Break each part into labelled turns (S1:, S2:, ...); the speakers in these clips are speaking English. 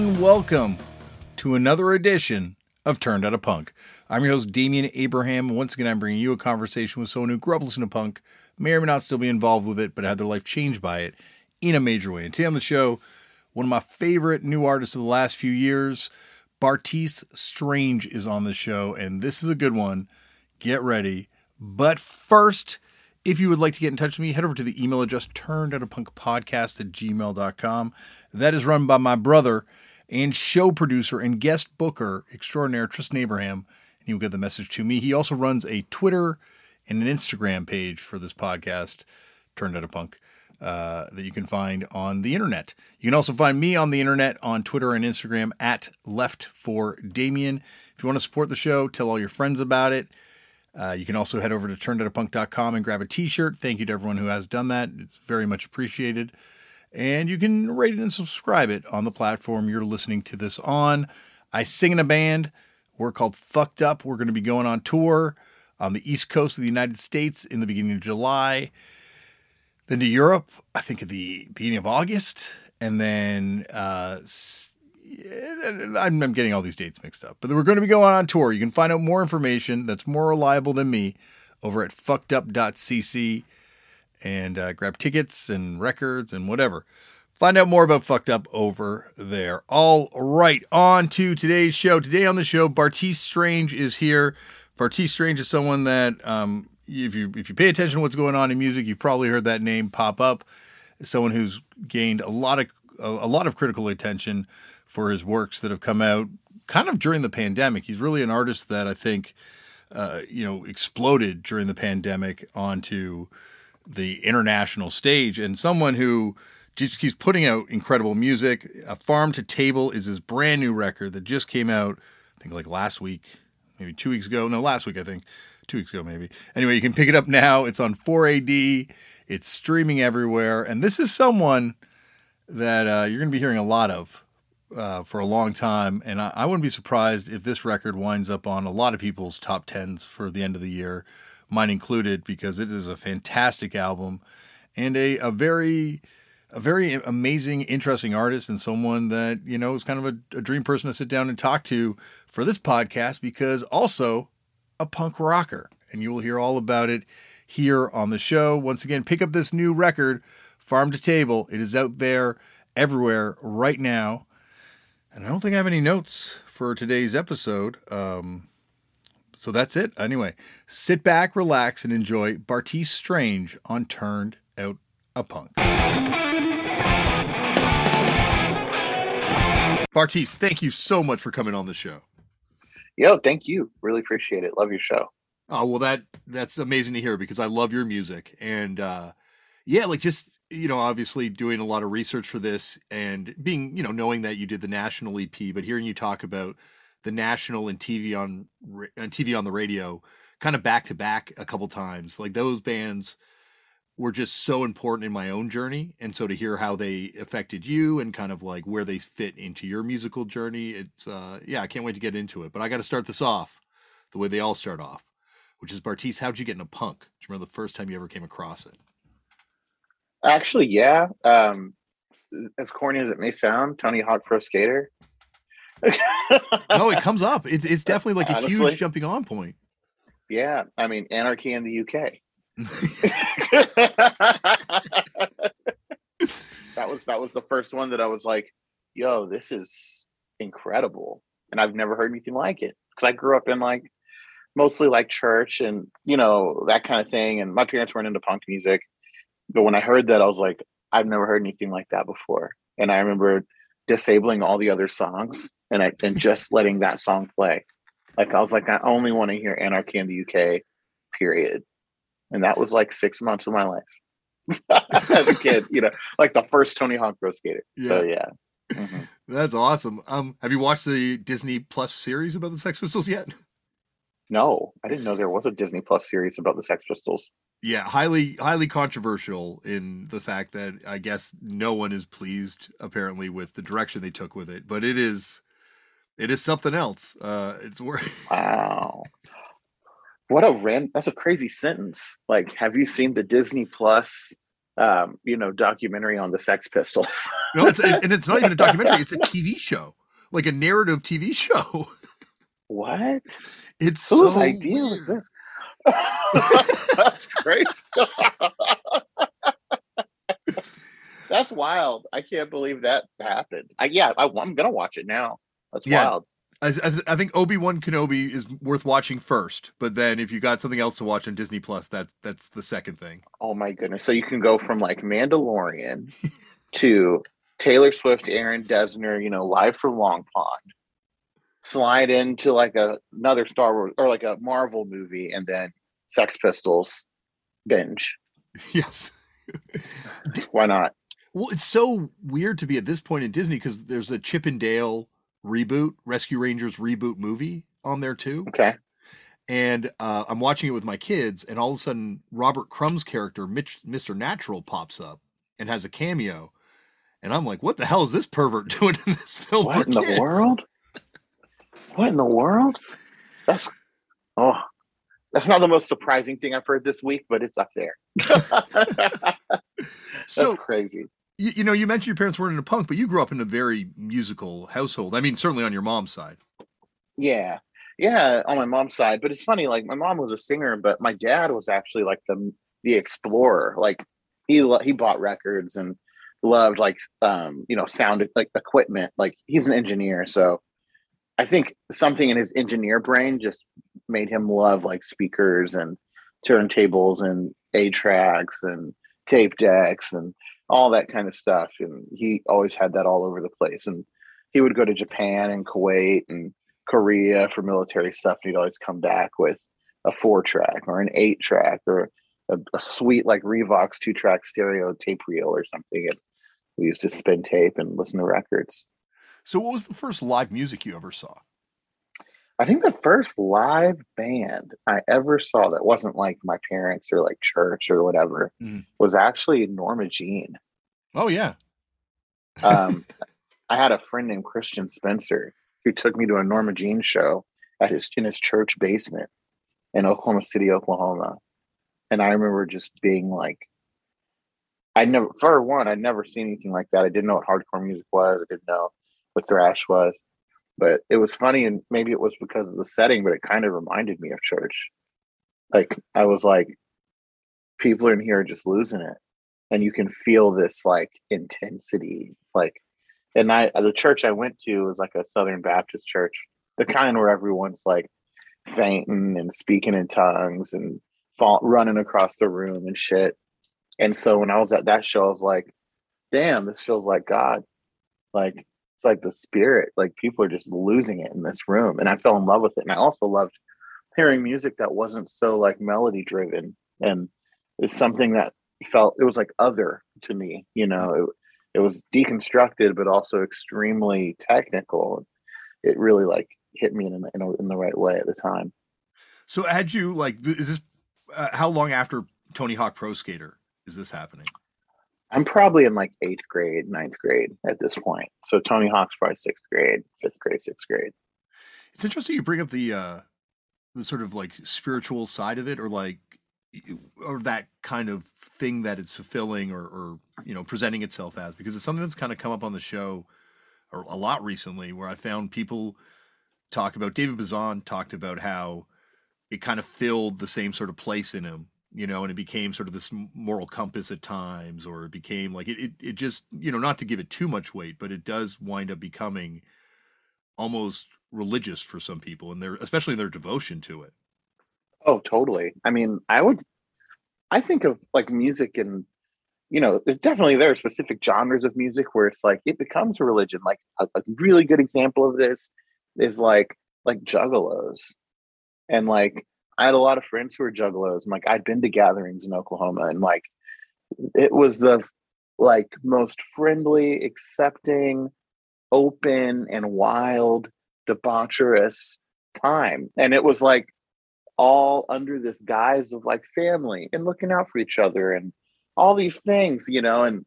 S1: And welcome to another edition of Turned Out a Punk. I'm your host, Damian Abraham, once again, I'm bringing you a conversation with someone who grew up listening to punk, may or may not still be involved with it, but had their life changed by it in a major way. And today on the show, one of my favorite new artists of the last few years, Bartees Strange, is on the show, and this is a good one. Get ready. But first, if you would like to get in touch with me, head over to the email address turned out a punk podcast at gmail.com. That is run by my brother and show producer and guest booker extraordinaire Tristan Abraham, and you'll get the message to me. He also runs a Twitter and an Instagram page for this podcast, Turned Out a Punk, uh, that you can find on the internet. You can also find me on the internet on Twitter and Instagram at Left for Damian. If you want to support the show, tell all your friends about it. Uh, you can also head over to turnedoutapunk.com and grab a t-shirt. Thank you to everyone who has done that. It's very much appreciated. And you can rate it and subscribe it on the platform you're listening to this on. I sing in a band. We're called Fucked Up. We're going to be going on tour on the East Coast of the United States in the beginning of July. Then to Europe, I think at the beginning of August. And then uh, I'm, I'm getting all these dates mixed up, but we're going to be going on tour. You can find out more information that's more reliable than me over at fuckedup.cc and uh, grab tickets and records and whatever. Find out more about Fucked Up over there. All right, on to today's show. Today on the show, Bartees Strange is here. Bartees Strange is someone that, um, if you if you pay attention to what's going on in music, you've probably heard that name pop up. Someone who's gained a lot of a lot of critical attention for his works that have come out kind of during the pandemic. He's really an artist that I think, uh, you know, exploded during the pandemic onto the international stage and someone who just keeps putting out incredible music. A Farm to Table is his brand new record that just came out, I think like last week, maybe two weeks ago. No, last week, I think. Two weeks ago, maybe. Anyway, you can pick it up now. It's on 4AD. It's streaming everywhere. And this is someone that uh, you're going to be hearing a lot of uh, for a long time, and I, I, wouldn't be surprised if this record winds up on a lot of people's top tens for the end of the year, mine included, because it is a fantastic album and a, a very a very amazing, interesting artist, and someone that you know is kind of a, a dream person to sit down and talk to for this podcast, because also a punk rocker, and you will hear all about it here on the show. Once again, pick up this new record, Farm to Table. It is out there everywhere right now. And I don't think I have any notes for today's episode. Um, so that's it. Anyway, sit back, relax, and enjoy Bartees Strange on Turned Out a Punk. Bartees, thank you so much for coming on the show.
S2: Yo, thank you. Really appreciate it. Love your show.
S1: Oh well, that that's amazing to hear because I love your music and uh, yeah, like just you know, obviously doing a lot of research for this and being, you know, knowing that you did the national EP, but hearing you talk about the national and TV on and TV on the radio kind of back to back a couple times, like those bands were just so important in my own journey. And so to hear how they affected you and kind of like where they fit into your musical journey, it's, uh, yeah, I can't wait to get into it. But I got to start this off the way they all start off, which is Bartees, how'd you get into punk? Do you remember the first time you ever came across it?
S2: Actually, yeah. Um, as corny as it may sound, Tony Hawk Pro Skater.
S1: No, it comes up. It, it's definitely like a huge jumping on point.
S2: Yeah, I mean, Anarchy in the UK. that was that was the first one that I was like, "Yo, this is incredible," and I've never heard anything like it because I grew up in like mostly like church and you know that kind of thing, and my parents weren't into punk music, but when I heard that, I was like, I've never heard anything like that before. And I remember disabling all the other songs and I and just letting that song play. Like I was like, I only want to hear Anarchy in the UK, period. And that was like six months of my life as a kid, you know, like the first Tony Hawk Pro Skater. Yeah. So yeah.
S1: Mm-hmm. That's awesome. Um, have you watched the Disney Plus series about the Sex Pistols yet?
S2: No, I didn't know there was a Disney Plus series about the Sex Pistols
S1: yeah, highly highly controversial in the fact that I guess no one is pleased apparently with the direction they took with it, but it is it is something else. Uh it's worth
S2: Wow. What a random that's a crazy sentence. Like have you seen the Disney Plus um, you know, documentary on the Sex Pistols.
S1: no, it's, and it's not even a documentary; it's a TV show, like a narrative TV show.
S2: What?
S1: It's
S2: whose
S1: so
S2: idea
S1: weird.
S2: was this? That's crazy. That's wild. I can't believe that happened. I, yeah, I, am gonna watch it now. That's
S1: Yeah.
S2: wild.
S1: I, think Obi Wan Kenobi is worth watching first, but then if you got something else to watch on Disney Plus, that's that's the second thing.
S2: Oh my goodness! So you can go from like Mandalorian to Taylor Swift, Aaron Dessner, you know, live from Long Pond. Slide into like a, another Star Wars or like a Marvel movie, and then Sex Pistols binge.
S1: yes.
S2: Why not?
S1: Well, it's so weird to be at this point in Disney because there's a Chip and Dale reboot, Rescue Rangers reboot movie on there too.
S2: Okay.
S1: And uh, I'm watching it with my kids, and all of a sudden, Robert Crumb's character, Mitch, Mr. Natural, pops up and has a cameo. And I'm like, what the hell is this pervert doing in this film?
S2: What in the world? What in the world? That's oh, that's not the most surprising thing I've heard this week, but it's up there. that's
S1: So,
S2: crazy.
S1: You, you know, you mentioned your parents weren't into punk, but you grew up in a very musical household. I mean, certainly on your mom's side.
S2: Yeah. Yeah, on my mom's side. But it's funny, like my mom was a singer, but my dad was actually like the the explorer. Like he he bought records and loved like um, you know, sound like equipment. Like he's an engineer, so I think something in his engineer brain just made him love like speakers and turntables and A tracks and tape decks and all that kind of stuff. And he always had that all over the place. And he would go to Japan and Kuwait and Korea for military stuff. And he'd always come back with a four track or an eight track or a, a sweet like Revox two track stereo tape reel or something. And we used to spin tape and listen to records.
S1: So, what was the first live music you ever saw?
S2: I think the first live band I ever saw that wasn't like my parents or like church or whatever
S1: Mhm.
S2: was actually Norma Jean.
S1: Oh, yeah.
S2: Um, I had a friend named Christian Spencer who took me to a Norma Jean show at his in his church basement in Oklahoma City, Oklahoma. And I remember just being like, I never, for one, I'd never seen anything like that. I didn't know what hardcore music was. I didn't know what thrash was. But it was funny, and maybe it was because of the setting, but it kind of reminded me of church. Like I was like, people in here are just losing it, and you can feel this like intensity. Like, and I the church I went to was like a Southern Baptist church, the kind where everyone's like fainting and speaking in tongues and fall, running across the room and shit. And so when I was at that show, I was like, damn, this feels like God. Like it's like the spirit. Like people are just losing it in this room. And I fell in love with it. And I also loved hearing music that wasn't so like melody driven. And it's something that felt it was like other to me, you know. It, it was deconstructed, but also extremely technical. It really like hit me in, in, in the right way at the time.
S1: So, had you like, is this uh, how long after Tony Hawk Pro Skater is this happening?
S2: I'm probably in like eighth grade, ninth grade at this point. So Tony Hawk's probably sixth grade, fifth grade, sixth grade.
S1: It's interesting you bring up the uh the sort of like spiritual side of it or like or that kind of thing that it's fulfilling or or you know presenting itself as because it's something that's kind of come up on the show or a lot recently where I found people talk about David Bazan talked about how it kind of filled the same sort of place in him you know and it became sort of this moral compass at times or it became like it, it, it just you know not to give it too much weight but it does wind up becoming almost religious for some people and their especially their devotion to it
S2: Oh, totally. I mean, I would, I think of like music and, you know, there's definitely there are specific genres of music where it's like it becomes a religion. Like a, a really good example of this is like like juggalos, and like I had a lot of friends who were juggalos. And like I'd been to gatherings in Oklahoma, and like it was the like most friendly, accepting, open, and wild, debaucherous time, and it was like all under this guise of like family and looking out for each other and all these things, you know. And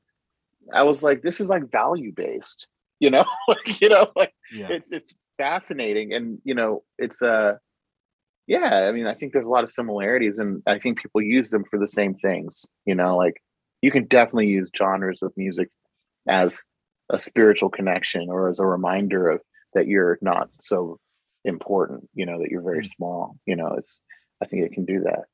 S2: I was like, this is like value based, you know, like you know, like
S1: yeah
S2: it's it's fascinating, and you know, it's uh yeah. I mean, I think there's a lot of similarities, and I think people use them for the same things, you know, like you can definitely use genres of music as a spiritual connection or as a reminder of that you're not so important you know that you're very mm. small you know it's i think it can do that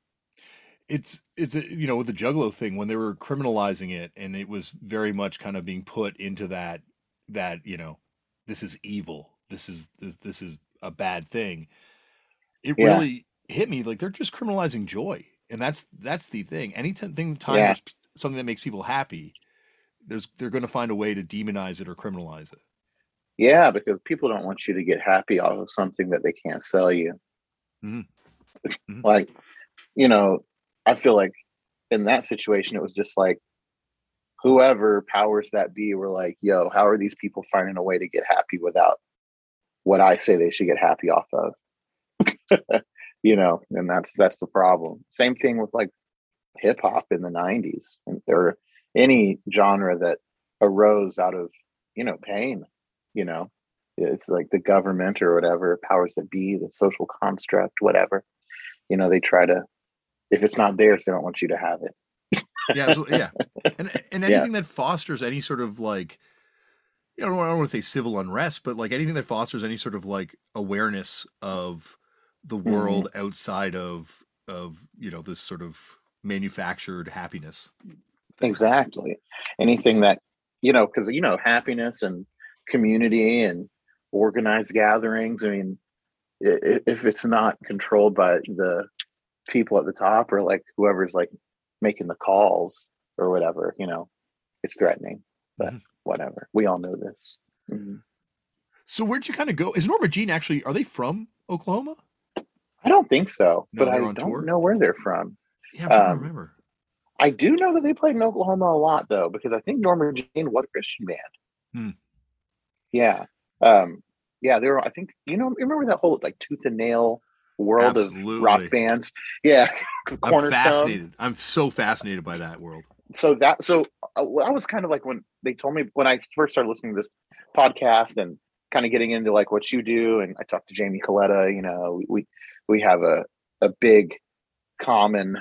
S1: it's it's a, you know with the juggalo thing when they were criminalizing it and it was very much kind of being put into that that you know this is evil this is this, this is a bad thing it yeah. really hit me like they're just criminalizing joy and that's that's the thing anything time yeah. there's something that makes people happy there's they're going to find a way to demonize it or criminalize it
S2: yeah because people don't want you to get happy off of something that they can't sell you mm-hmm. Mm-hmm. like you know I feel like in that situation, it was just like whoever powers that be were like, yo, how are these people finding a way to get happy without what I say they should get happy off of? you know, and that's that's the problem. Same thing with like hip hop in the 90s or any genre that arose out of, you know, pain, you know. It's like the government or whatever, powers that be, the social construct, whatever. You know, they try to if it's not theirs, they don't want you to have it.
S1: yeah, absolutely. Yeah, and and anything yeah. that fosters any sort of like, you know, I don't want to say civil unrest, but like anything that fosters any sort of like awareness of the mm-hmm. world mm-hmm. outside of of you know this sort of manufactured happiness.
S2: Exactly. Anything that you know, because you know, happiness and community and organized gatherings. I mean, if it's not controlled by the people at the top or like whoever's like making the calls or whatever, you know, it's threatening. But mm-hmm. whatever. We all know this. Mm-hmm.
S1: So where'd you kind of go? Is Norma Jean actually are they from Oklahoma?
S2: I don't think so, no, but I don't tour? know where they're from.
S1: Yeah, I'm trying um, to remember.
S2: I do know that they played in Oklahoma a lot though, because I think Norma Jean was a Christian band. Hmm. Yeah. Um, yeah, they were I think you know remember that whole like tooth and nail world Absolutely. of rock bands. Yeah,
S1: I'm fascinated. I'm so fascinated by that world.
S2: So that so uh, I was kind of like when they told me when I first started listening to this podcast and kind of getting into like what you do, and I talked to Jamie Coletta. You know, we we, we have a a big common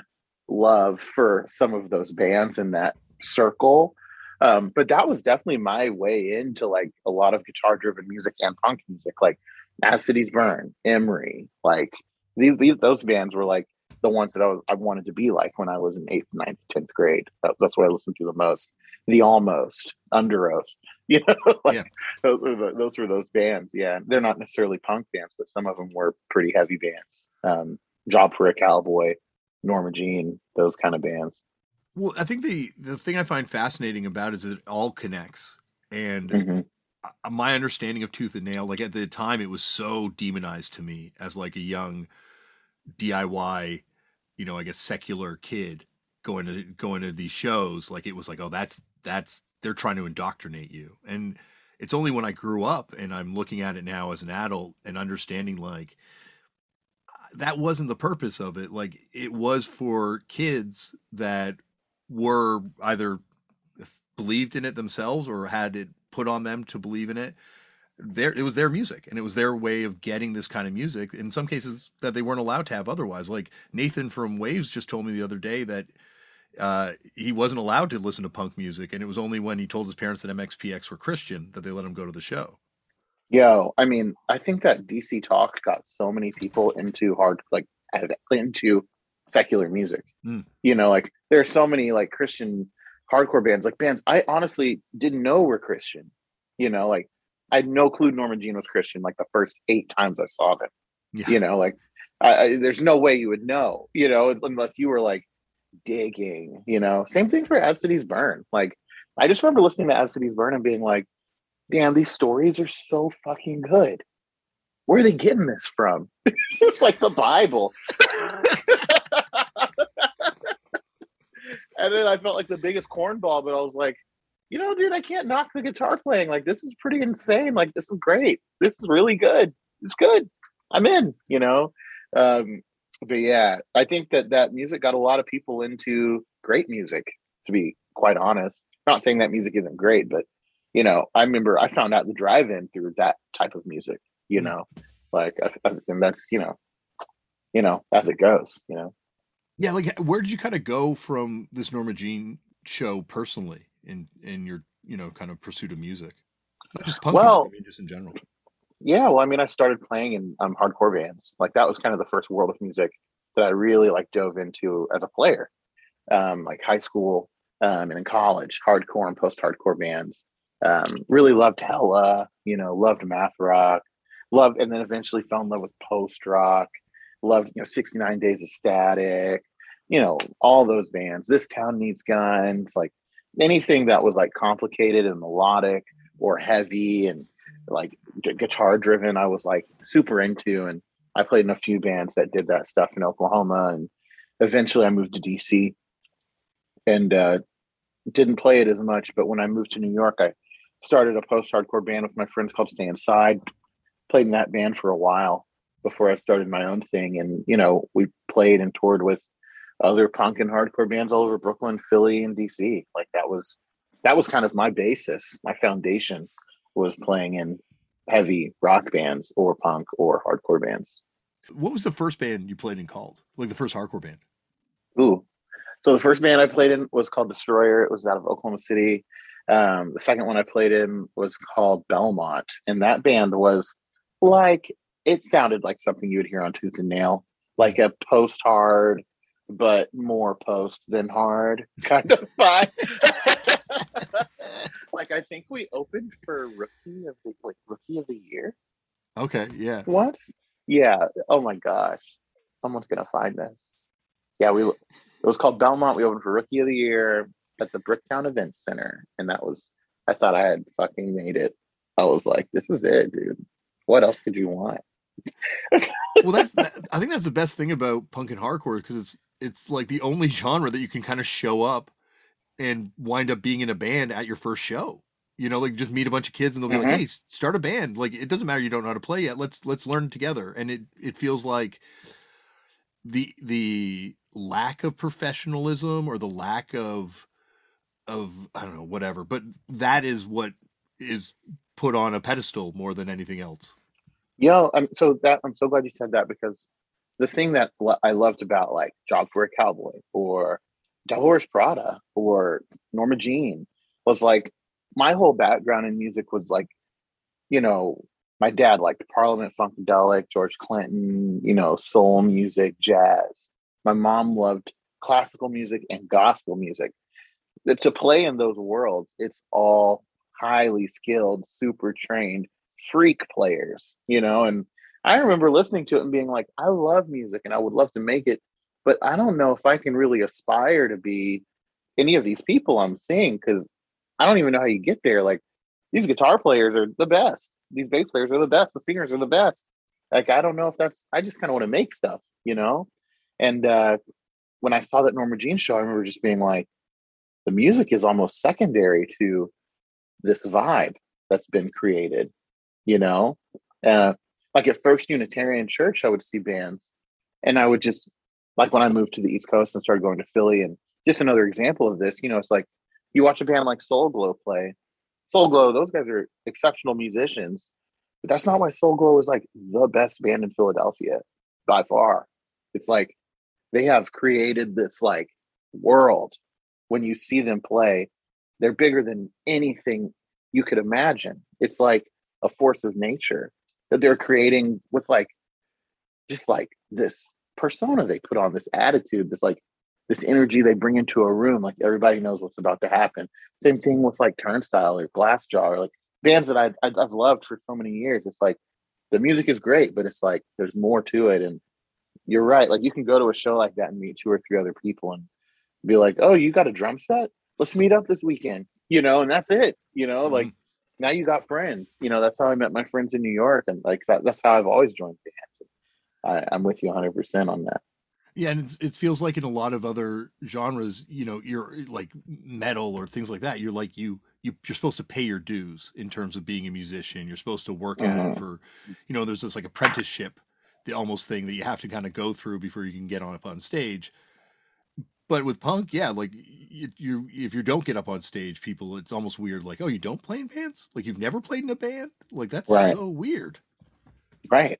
S2: love for some of those bands in that circle. Um, but that was definitely my way into like a lot of guitar driven music and punk music, like As Cities Burn, Emery, like these, these those bands were like the ones that I was I wanted to be like when I was in eighth, ninth, tenth grade. That, that's what I listened to the most. The Almost, Underoath, you know, like yeah. those, were the, those were those bands. Yeah, they're not necessarily punk bands, but some of them were pretty heavy bands. Um, Job for a Cowboy, Norma Jean, those kind of bands.
S1: Well, I think the the thing I find fascinating about it is it all connects, and mm-hmm. my understanding of Tooth and Nail, like at the time, it was so demonized to me as like a young DIY, you know, I guess secular kid going to going to these shows, like it was like, oh, that's that's they're trying to indoctrinate you. And it's only when I grew up and I'm looking at it now as an adult and understanding like that wasn't the purpose of it. Like it was for kids that were either believed in it themselves or had it put on them to believe in it their it was their music and it was their way of getting this kind of music in some cases that they weren't allowed to have otherwise like nathan from waves just told me the other day that uh, he wasn't allowed to listen to punk music and it was only when he told his parents that mxpx were christian that they let him go to the show
S2: yo i mean i think that dc talk got so many people into hard like into secular music mm. you know like there are so many like christian hardcore bands like bands i honestly didn't know were christian you know like I had no clue Norma Jean was Christian like the first eight times I saw them. Yeah. You know, like I, I, there's no way you would know, you know, unless you were like digging, you know. Same thing for As Cities Burn. Like I just remember listening to As Cities Burn and being like, damn, these stories are so fucking good. Where are they getting this from? it's like the Bible. and then I felt like the biggest cornball, but I was like, you know, dude, I can't knock the guitar playing. Like, this is pretty insane. Like, this is great. This is really good. It's good. I'm in, you know? Um, but yeah, I think that that music got a lot of people into great music, to be quite honest. Not saying that music isn't great, but, you know, I remember I found out the drive in through that type of music, you hmm. know? Like, and that's, you know, you know, as it goes, you know?
S1: Yeah, like where did you kind of go from this Norma Jean show personally in in your you know kind of pursuit of music? Not just punk
S2: Well-
S1: music, I mean, just in general.
S2: Yeah, well, I mean, I started playing in um, hardcore bands. Like that was kind of the first world of music that I really like dove into as a player. Um, like high school um, and in college, hardcore and post-hardcore bands. Um, really loved Hella, you know, loved math rock, loved, and then eventually fell in love with post rock. Loved, you know, 69 Days of Static, you know, all those bands. This Town Needs Guns, like anything that was like complicated and melodic or heavy and like gu- guitar driven i was like super into and i played in a few bands that did that stuff in oklahoma and eventually i moved to dc and uh, didn't play it as much but when i moved to new york i started a post-hardcore band with my friends called stay inside played in that band for a while before i started my own thing and you know we played and toured with other punk and hardcore bands all over brooklyn philly and dc like that was that was kind of my basis my foundation was playing in heavy rock bands or punk or hardcore bands.
S1: What was the first band you played in called? Like the first hardcore band?
S2: Ooh. So the first band I played in was called Destroyer. It was out of Oklahoma City. Um, the second one I played in was called Belmont. And that band was like, it sounded like something you would hear on Tooth and Nail, like a post hard, but more post than hard kind of vibe. like I think we opened for rookie of the like rookie of the year.
S1: Okay, yeah.
S2: What? Yeah. Oh my gosh. Someone's gonna find this. Yeah, we. It was called Belmont. We opened for Rookie of the Year at the Bricktown Event Center, and that was. I thought I had fucking made it. I was like, "This is it, dude. What else could you want?"
S1: Well, that's that, I think that's the best thing about punk and hardcore because it's it's like the only genre that you can kind of show up and wind up being in a band at your first show. You know, like just meet a bunch of kids and they'll be
S2: Mhm.
S1: like, "Hey, start a band." Like it doesn't matter you don't know how to play yet. Let's let's learn together. And it it feels like the the lack of professionalism or the lack of of I don't know whatever, but that is what is put on a pedestal more than anything else.
S2: Yo, I'm so that I'm so glad you said that because the thing that I loved about like Job for a Cowboy or Devil Wears Prada or Norma Jean was like my whole background in music was like, you know, my dad liked Parliament Funkadelic, George Clinton, you know, soul music, jazz. My mom loved classical music and gospel music. That To play in those worlds, it's all highly skilled, super trained freak players, you know, and I remember listening to it and being like, I love music and I would love to make it, but I don't know if I can really aspire to be any of these people I'm seeing because I don't even know how you get there. Like these guitar players are the best, these bass players are the best, the singers are the best. Like I don't know if that's I just kind of want to make stuff, you know? And uh when I saw that Norma Jean show, I remember just being like, the music is almost secondary to this vibe that's been created you know uh, like at first unitarian church i would see bands and i would just like when i moved to the east coast and started going to philly and just another example of this you know it's like you watch a band like Soul Glo play. Soul Glo those guys are exceptional musicians but that's not why Soul Glo is like the best band in philadelphia by far. It's like they have created this like world. When you see them play they're bigger than anything you could imagine. It's like a force of nature that they're creating with like just like this persona they put on this attitude this like this energy they bring into a room like everybody knows what's about to happen same thing with like turnstile or glassjaw or like bands that I, I i've loved for so many years it's like the music is great but it's like there's more to it and you're right like you can go to a show like that and meet two or three other people and be like oh you got a drum set let's meet up this weekend you know and that's it you know like
S1: Mhm.
S2: now you got friends. You know, that's how I met my friends in New York, and like that, that's how I've always joined bands. I, I'm with you 100 percent on that.
S1: Yeah, and it's, it feels like in a lot of other genres, you know, you're like metal or things like that. You're like you you you're supposed to pay your dues in terms of being a musician. You're supposed to work at
S2: Mhm.
S1: it for, you know, there's this like apprenticeship, the almost thing that you have to kind of go through before you can get on up on stage. But with punk, yeah, like you, you if you don't get up on stage, people, it's almost weird. Like, oh, you don't play in bands? Like you've never played in a band? Like that's
S2: Right.
S1: so weird.
S2: Right.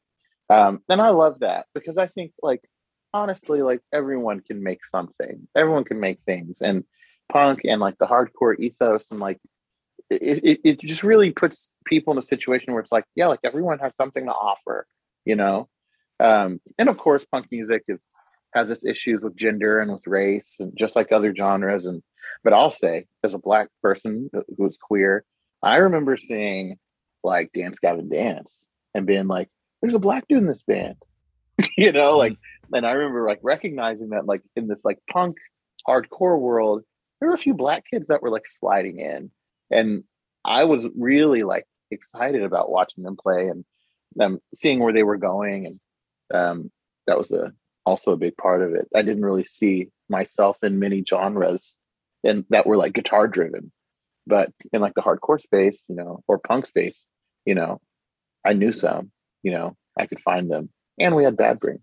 S2: Um, and I love that because I think like honestly, like everyone can make something. Everyone can make things. And punk and like the hardcore ethos and like it, it, it just really puts people in a situation where it's like yeah like everyone has something to offer you know um and of course punk music is has its issues with gender and with race and just like other genres and but i'll say as a black person who's queer i remember seeing like dance gavin dance and being like there's a black dude in this band. You know like and i remember like recognizing that like in this like punk hardcore world there were a few black kids that were like sliding in. And i was really like excited about watching them play and them seeing where they were going. And um that was a also a big part of it. I didn't really see myself in many genres and that were like guitar driven. But in like the hardcore space you know or punk space you know i knew some you know i could find them and we had bad brains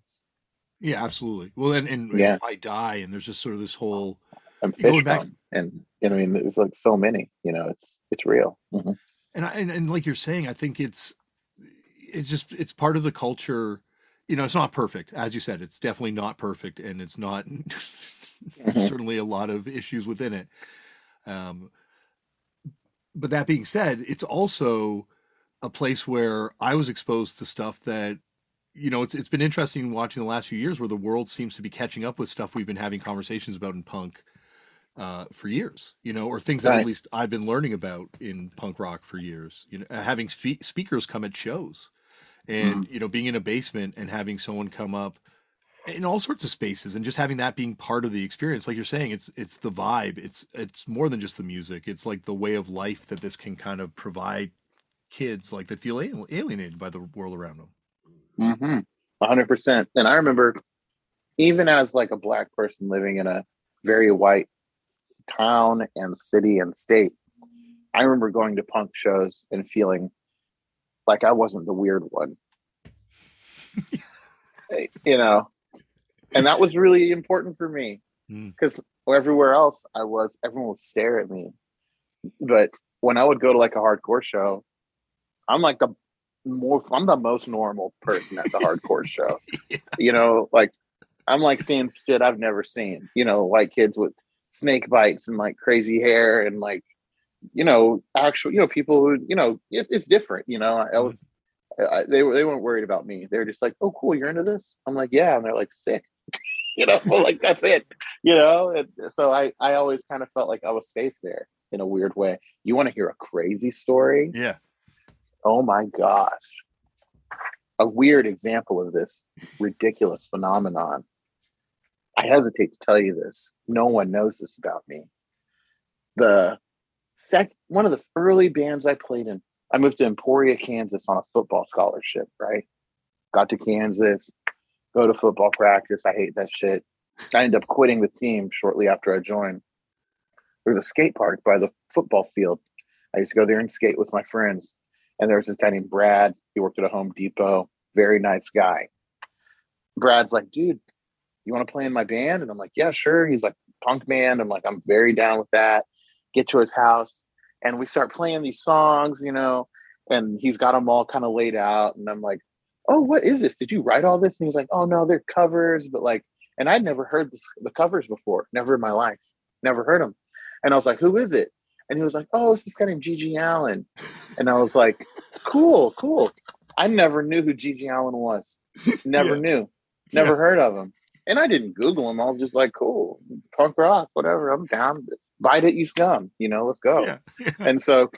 S1: yeah absolutely well and, and
S2: Yeah.
S1: i die and there's just sort of this whole
S2: and
S1: Going back-
S2: and you know i mean there's like so many you know it's it's real Mhm.
S1: and I, and, and like you're saying, I think it's it's just it's part of the culture. You know, it's not perfect, as you said. It's definitely not perfect, and it's not
S2: Mhm.
S1: certainly a lot of issues within it. Um, but that being said, it's also a place where I was exposed to stuff that you know it's it's been interesting watching the last few years where the world seems to be catching up with stuff we've been having conversations about in punk uh, for years, you know, or things that at least I've been learning about in punk rock for years. You know, having spe- speakers come at shows, and you know, being in a basement and having someone come up in all sorts of spaces, and just having that being part of the experience. Like you're saying, it's it's the vibe. It's it's more than just the music. It's like the way of life that this can kind of provide kids, like that feel alienated by the world around them.
S2: Mm-hmm. Hundred percent. And I remember, even as like a black person living in a very white town and city and state, I remember going to punk shows and feeling like I wasn't the weird one. You know, and that was really important for me
S1: Mm.
S2: because everywhere else I was, everyone would stare at me. But when I would go to like a hardcore show, I'm like the more I'm the most normal person at the hardcore show.
S1: Yeah.
S2: You know, like I'm like seeing shit I've never seen. You know, white kids with snake bites and like crazy hair and like you know actual you know people who you know it, it's different. You know, I, I was I, they were they weren't worried about me. They were just like, oh cool, you're into this. I'm like, yeah, and they're like sick. you know, well, like that's it. You know, and so I I always kind of felt like I was safe there in a weird way. You want to hear a crazy story?
S1: Yeah.
S2: Oh my gosh. A weird example of this ridiculous phenomenon. I hesitate to tell you this. No one knows this about me. The sec one of the early bands I played in, I moved to Emporia, Kansas on a football scholarship, right? Got to Kansas, go to football practice. I hate that shit. I ended up quitting the team shortly after I joined. There was a skate park by the football field. I used to go there and skate with my friends. And there was this guy named Brad. He worked at a Home Depot. Very nice guy. Brad's like, dude, you want to play in my band? And I'm like, yeah, sure. He's like, punk band. I'm like, I'm very down with that. Get to his house. And we start playing these songs, you know, and he's got them all kind of laid out. And I'm like, oh, what is this? Did you write all this? And he's like, oh, no, they're covers. But like, and I'd never heard this, the covers before, never in my life, never heard them. And I was like, who is it? And he was like, oh, it's this guy named GG Allin. And I was like, cool, cool. I never knew who GG Allin was. Never
S1: Yeah.
S2: knew. Never
S1: Yeah.
S2: heard of him. And I didn't Google him. I was just like, cool, punk rock, whatever. I'm down. Bite it, you scum. You know, let's go.
S1: Yeah.
S2: And so,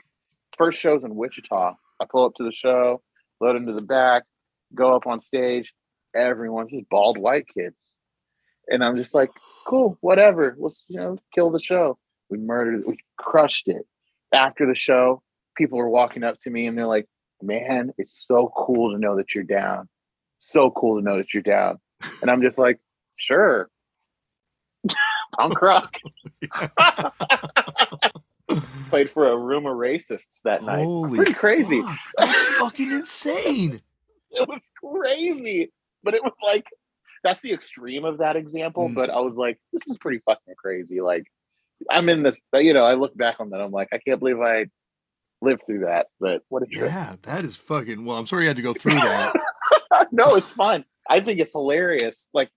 S2: first show's in Wichita. I pull up to the show, load into the back, go up on stage. Everyone's just bald white kids. And I'm just like, cool, whatever. Let's, you know, kill the show. We murdered it. We crushed it. After the show, people were walking up to me and they're like, man, it's so cool to know that you're down. So cool to know that you're down. And I'm just like, sure. Punk rock. Played for a room of racists that night.
S1: Holy
S2: Pretty crazy.
S1: fuck, That's fucking insane.
S2: It was crazy. But it was like that's the extreme of that example.
S1: Mm.
S2: But I was like, this is pretty fucking crazy. Like I'm in this, you know, I look back on that. I'm like, I can't believe I lived through that. But what a trip.
S1: Yeah, that is fucking. Well, I'm sorry you had to go through that.
S2: no, it's fun. I think it's hilarious. Like,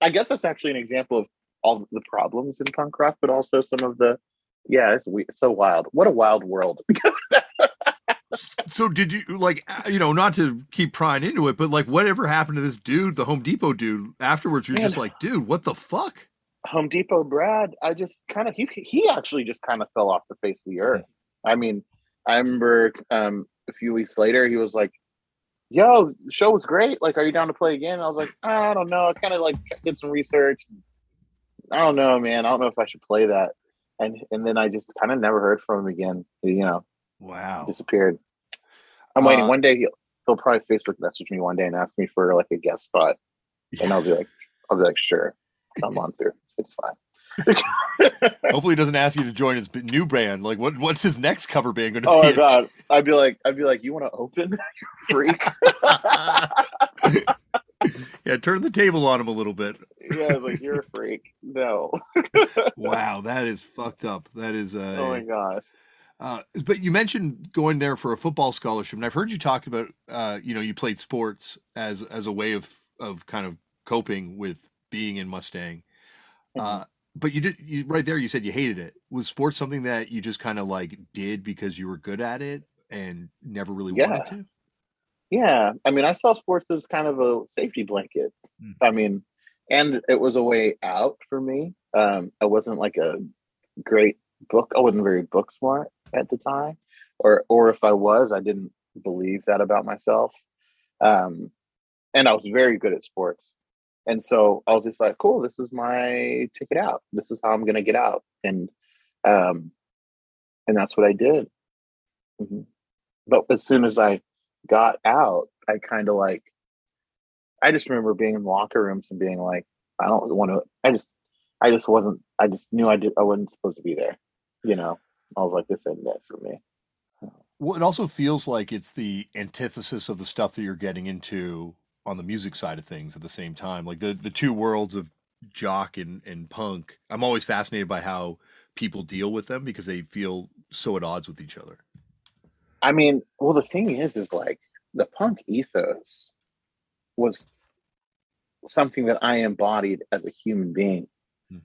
S2: I guess that's actually an example of all the problems in punk rock, but also some of the yeah, it's, we, it's so wild. What a wild world.
S1: so did you like uh, you know not to keep prying into it, but like whatever happened to this dude, the Home Depot dude? Afterwards, you're just like, dude, what the fuck?
S2: Home Depot Brad, I just kind of he he actually just kind of fell off the face of the earth. I mean, I remember um, a few weeks later he was like, "Yo, the show was great. Like, are you down to play again?" I was like, "I don't know. I kind of like did some research. I don't know, man. I don't know if I should play that." And and then I just kind of never heard from him again. You know,
S1: wow,
S2: disappeared. I'm waiting. Uh, one day he'll he'll probably Facebook message me one day and ask me for like a guest spot, and I'll be like, I'll be like, sure, come on through. It's fine.
S1: Hopefully, he doesn't ask you to join his new band. Like, what? What's his next cover band going to
S2: oh
S1: be?
S2: Oh my god! I'd be like, I'd be like, you want to open? freak.
S1: yeah, turn the table on him a little bit.
S2: yeah, like you're a freak. No.
S1: wow, that is fucked up. That is. Uh,
S2: oh my gosh.
S1: Uh, but you mentioned going there for a football scholarship, and I've heard you talk about, uh, you know, you played sports as as a way of of kind of coping with being in Mustang. Mm-hmm. Uh, but you did you right there. You said you hated it. Was sports something that you just kind of like did because you were good at it and never really
S2: yeah.
S1: wanted to?
S2: Yeah, I mean, I saw sports as kind of a safety blanket. Mm. I mean, and it was a way out for me. Um, I wasn't like a great book. I wasn't very book smart at the time, or or if I was, I didn't believe that about myself. Um, and I was very good at sports. And so I was just like, cool, this is my ticket out. This is how I'm going to get out. And, um, and that's what I did. Mm-hmm. But as soon as I got out, I kind of like, I just remember being in locker rooms and being like, I don't want to, I just, I just wasn't, I just knew I did, I wasn't supposed to be there. You know, I was like, this ain't it for me.
S1: Well, it also feels like it's the antithesis of the stuff that you're getting into on the music side of things at the same time. Like the the two worlds of jock and, and punk. I'm always fascinated by how people deal with them because they feel so at odds with each other.
S2: I mean, well the thing is is like the punk ethos was something that I embodied as a human being hmm.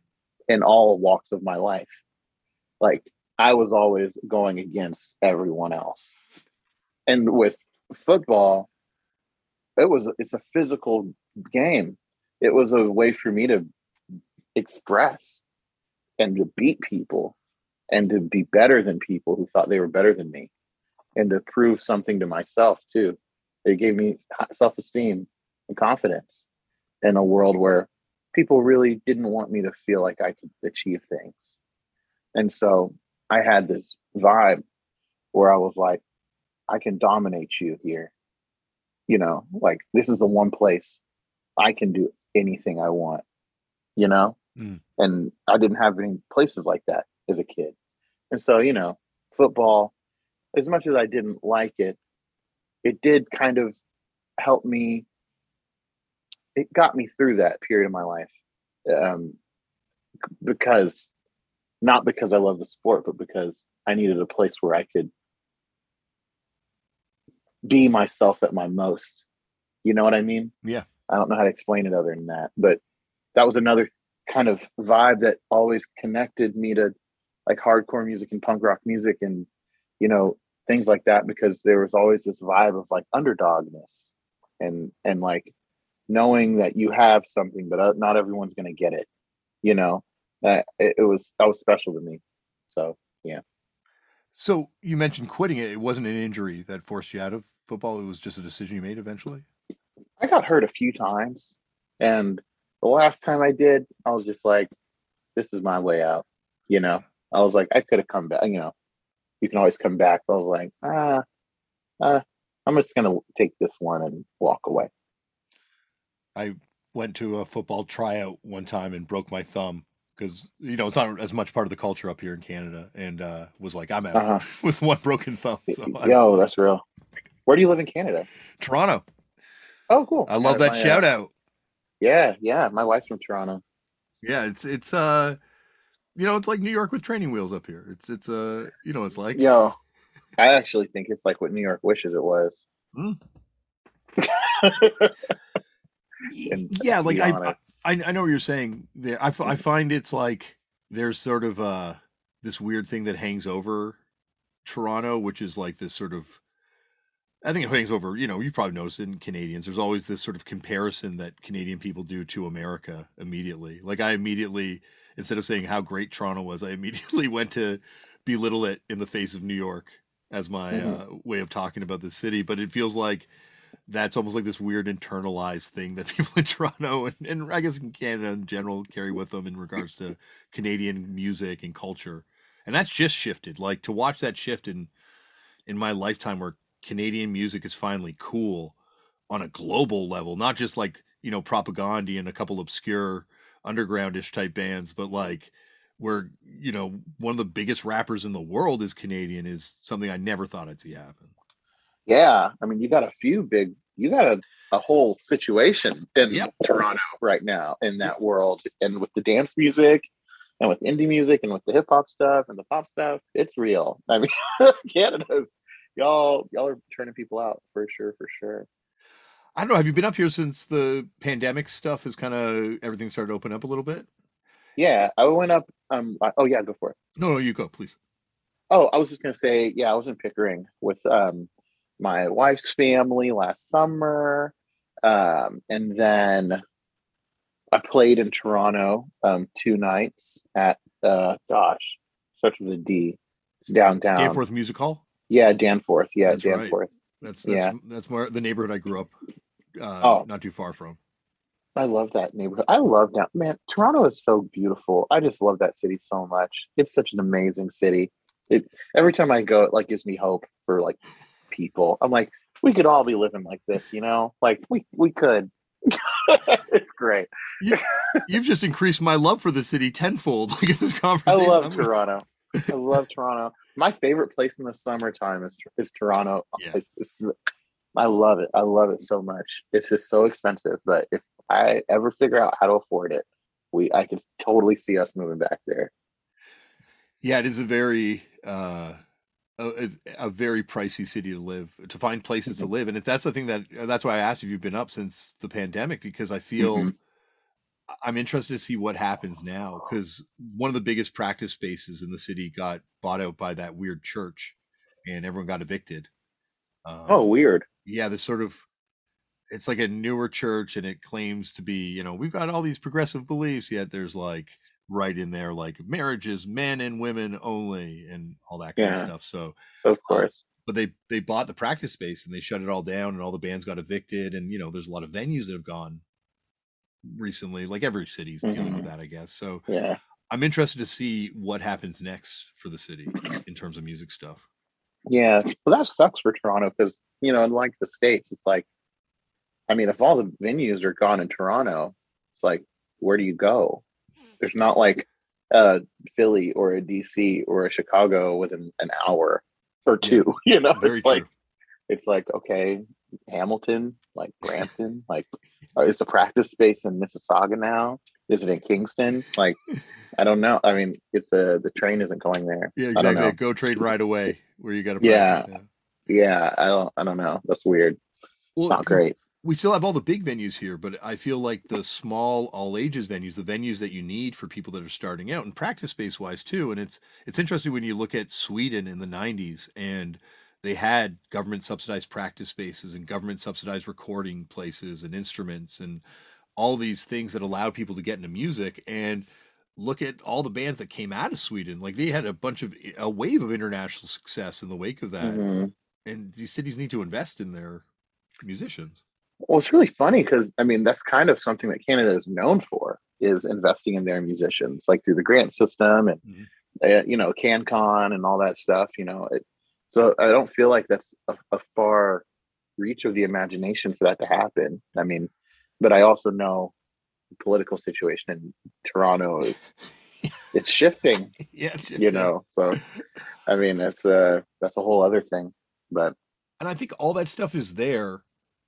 S2: in all walks of my life. Like I was always going against everyone else. And with football, it was it's a physical game. It was a way for me to express and to beat people and to be better than people who thought they were better than me and to prove something to myself too. It gave me self-esteem and confidence in a world where people really didn't want me to feel like I could achieve things. And so I had this vibe where I was like, I can dominate you here you know like this is the one place i can do anything i want you know mm. and i didn't have any places like that as a kid and so you know football as much as i didn't like it it did kind of help me it got me through that period of my life um, because not because i love the sport but because i needed a place where i could be myself at my most. You know what I mean?
S1: Yeah.
S2: I don't know how to explain it other than that, but that was another kind of vibe that always connected me to like hardcore music and punk rock music and you know things like that because there was always this vibe of like underdogness and and like knowing that you have something but uh, not everyone's going to get it you know uh, it, it was that was special to me so yeah
S1: so you mentioned quitting it. It wasn't an injury that forced you out of football. It was just a decision you made eventually.
S2: I got hurt a few times, and the last time I did, I was just like, "This is my way out." You know, I was like, I could have come back. You know, you can always come back. I was like, ah, uh, I'm just gonna take this one and walk away.
S1: I went to a football tryout one time and broke my thumb because you know it's not as much part of the culture up here in Canada, and uh, was like I'm out uh-huh. with one broken thumb. So
S2: Yo, I'm... that's real. Where do you live in Canada?
S1: Toronto.
S2: Oh, cool.
S1: I love that my, shout uh, out.
S2: Yeah, yeah. My wife's from Toronto.
S1: Yeah, it's it's uh, you know, it's like New York with training wheels up here. It's it's uh, you know, it's like.
S2: Yo, I actually think it's like what New York wishes it was.
S1: Mm. yeah, like I, I, I know what you're saying. There, I, f- I find it's like there's sort of uh this weird thing that hangs over Toronto, which is like this sort of. I think it hangs over. You know, you probably noticed in Canadians. There's always this sort of comparison that Canadian people do to America immediately. Like I immediately, instead of saying how great Toronto was, I immediately went to belittle it in the face of New York as my
S2: Mhm.
S1: uh, way of talking about the city. But it feels like that's almost like this weird internalized thing that people in Toronto and, and I guess in Canada in general carry with them in regards to Canadian music and culture. And that's just shifted. Like to watch that shift in in my lifetime where Canadian music is finally cool on a global level, not just like, you know, propaganda and a couple obscure undergroundish type bands, but like where, you know, one of the biggest rappers in the world is Canadian is something I never thought I'd see happen.
S2: Yeah, I mean, you got a few big, you got a, a whole situation in
S1: Yep.
S2: Toronto right now in that world, and with the dance music, and with indie music, and with the hip hop stuff and the pop stuff, it's real. I mean, Canada's y'all y'all are turning people out for sure, for sure.
S1: I don't know. Have you been up here since the pandemic stuff has kind of everything started to open up a little bit?
S2: Yeah, I went up. Um, I- oh yeah, go for it.
S1: No, no, you go, please.
S2: Oh, I was just gonna say, yeah, I was in Pickering with um my wife's family last summer, um, and then I played in Toronto um two nights at uh gosh, starts with a D. It's downtown.
S1: Danforth Music Hall.
S2: Yeah, Danforth. Yeah,
S1: That's right.
S2: Danforth.
S1: That's that's
S2: Yeah.
S1: that's more the neighborhood I grew up uh,
S2: Oh.
S1: not too far from.
S2: I love that neighborhood. I love that man. Toronto is so beautiful. I just love that city so much. It's such an amazing city. It every time I go, it like gives me hope for like people. I'm like, we could all be living like this, you know? Like we we could. it's great.
S1: You've just increased my love for the city tenfold. Like in this
S2: I love
S1: I'm-
S2: Toronto. I love Toronto. My favorite place in the summertime is is Toronto.
S1: Yeah.
S2: It's, it's, I love it. I love it so much. It's just so expensive, but if I ever figure out how to afford it, we I could totally see us moving back there.
S1: Yeah, it is a very uh, a, a very pricey city to live to find places to
S2: Mhm.
S1: live, and if that's the thing that that's why I asked if you've been up since the pandemic because I feel
S2: Mhm.
S1: I'm interested to see what happens now because one of the biggest practice spaces in the city got bought out by that weird church, and everyone got evicted. Um,
S2: Oh, weird.
S1: yeah, this sort of it's like a newer church and it claims to be, you know, we've got all these progressive beliefs, yet there's like right in there like marriages, men and women only and all that kind of stuff. So
S2: Of course.
S1: but they they bought the practice space and they shut it all down and all the bands got evicted and you know, there's a lot of venues that have gone recently, like every city's dealing with
S2: Mhm.
S1: that, I guess. So
S2: Yeah.
S1: I'm interested to see what happens next for the city in terms of music stuff.
S2: Yeah. Well, that sucks for Toronto because, you know, unlike the States, it's like, I mean, if all the venues are gone in Toronto, it's like, where do you go? There's not like a Philly or a DC or a Chicago within an hour or
S1: Yeah.
S2: two, you know?
S1: Very
S2: it's
S1: true.
S2: like, it's like, okay, Hamilton, like Brampton, like, uh, is the practice space in Mississauga now? Is it in Kingston? Like, I don't know. I mean, it's a, the train isn't going there.
S1: yeah,
S2: I don't
S1: exactly.
S2: know.
S1: Go trade right away where you got to
S2: Yeah.
S1: now.
S2: Yeah, I don't, I don't know. That's weird.
S1: Well,
S2: Not great.
S1: We still have all the big venues here, but I feel like the small all ages venues, the venues that you need for people that are starting out and practice space wise too. And it's it's interesting when you look at Sweden in the nineties and they had government subsidized practice spaces and government subsidized recording places and instruments and all these things that allowed people to get into music and look at all the bands that came out of Sweden. Like they had a bunch of a wave of international success in the wake of that.
S2: Mhm.
S1: And these cities need to invest in their musicians.
S2: Well, it's really funny because I mean that's kind of something that Canada is known for is investing in their musicians, like through the grant system and
S1: Mhm.
S2: uh, you know CanCon and all that stuff. You know, it, so I don't feel like that's a, a far reach of the imagination for that to happen. I mean, but I also know the political situation in Toronto is it's shifting.
S1: yeah, it's
S2: You know, so I mean that's a that's a whole other thing. But
S1: and I think all that stuff is there,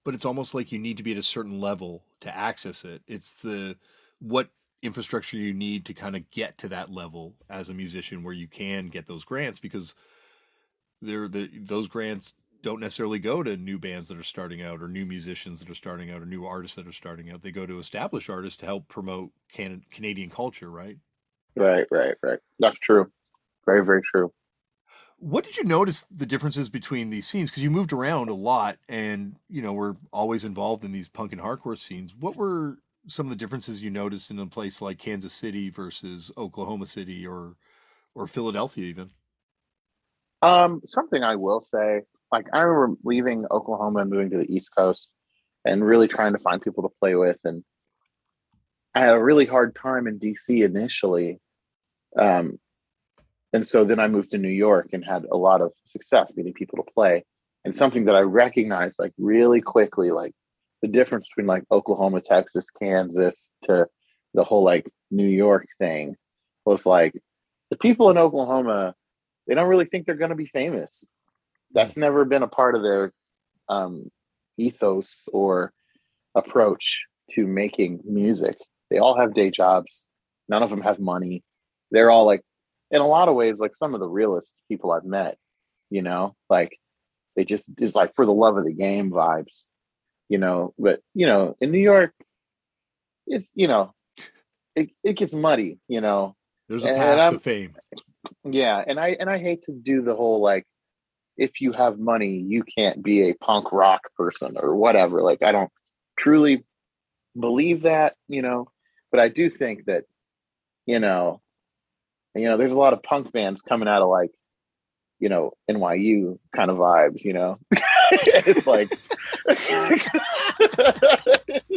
S1: but it's almost like you need to be at a certain level to access it. It's the what infrastructure you need to kind of get to that level as a musician where you can get those grants because they're the those grants don't necessarily go to new bands that are starting out or new musicians that are starting out or new artists that are starting out. They go to established artists to help promote can- Canadian culture, right?
S2: Right, right, right. That's true. Very, very true.
S1: What did you notice the differences between these scenes? Because you moved around a lot, and you know we're always involved in these punk and hardcore scenes. What were some of the differences you noticed in a place like Kansas City versus Oklahoma City or or Philadelphia, even?
S2: Um, something I will say, like I remember leaving Oklahoma and moving to the East Coast, and really trying to find people to play with, and I had a really hard time in DC initially. Um, and so then I moved to New York and had a lot of success meeting people to play. And something that I recognized like really quickly, like the difference between like Oklahoma, Texas, Kansas to the whole like New York thing was like the people in Oklahoma, they don't really think they're going to be famous. That's never been a part of their um, ethos or approach to making music. They all have day jobs. None of them have money. They're all like in a lot of ways like some of the realest people I've met, you know, like they just is like for the love of the game vibes, you know. But you know, in New York, it's you know, it, it gets muddy, you know.
S1: There's a path to fame.
S2: Yeah, and I and I hate to do the whole like if you have money, you can't be a punk rock person or whatever. Like I don't truly believe that, you know, but I do think that, you know, and, you know, there's a lot of punk bands coming out of like, you know, NYU kind of vibes, you know. it's like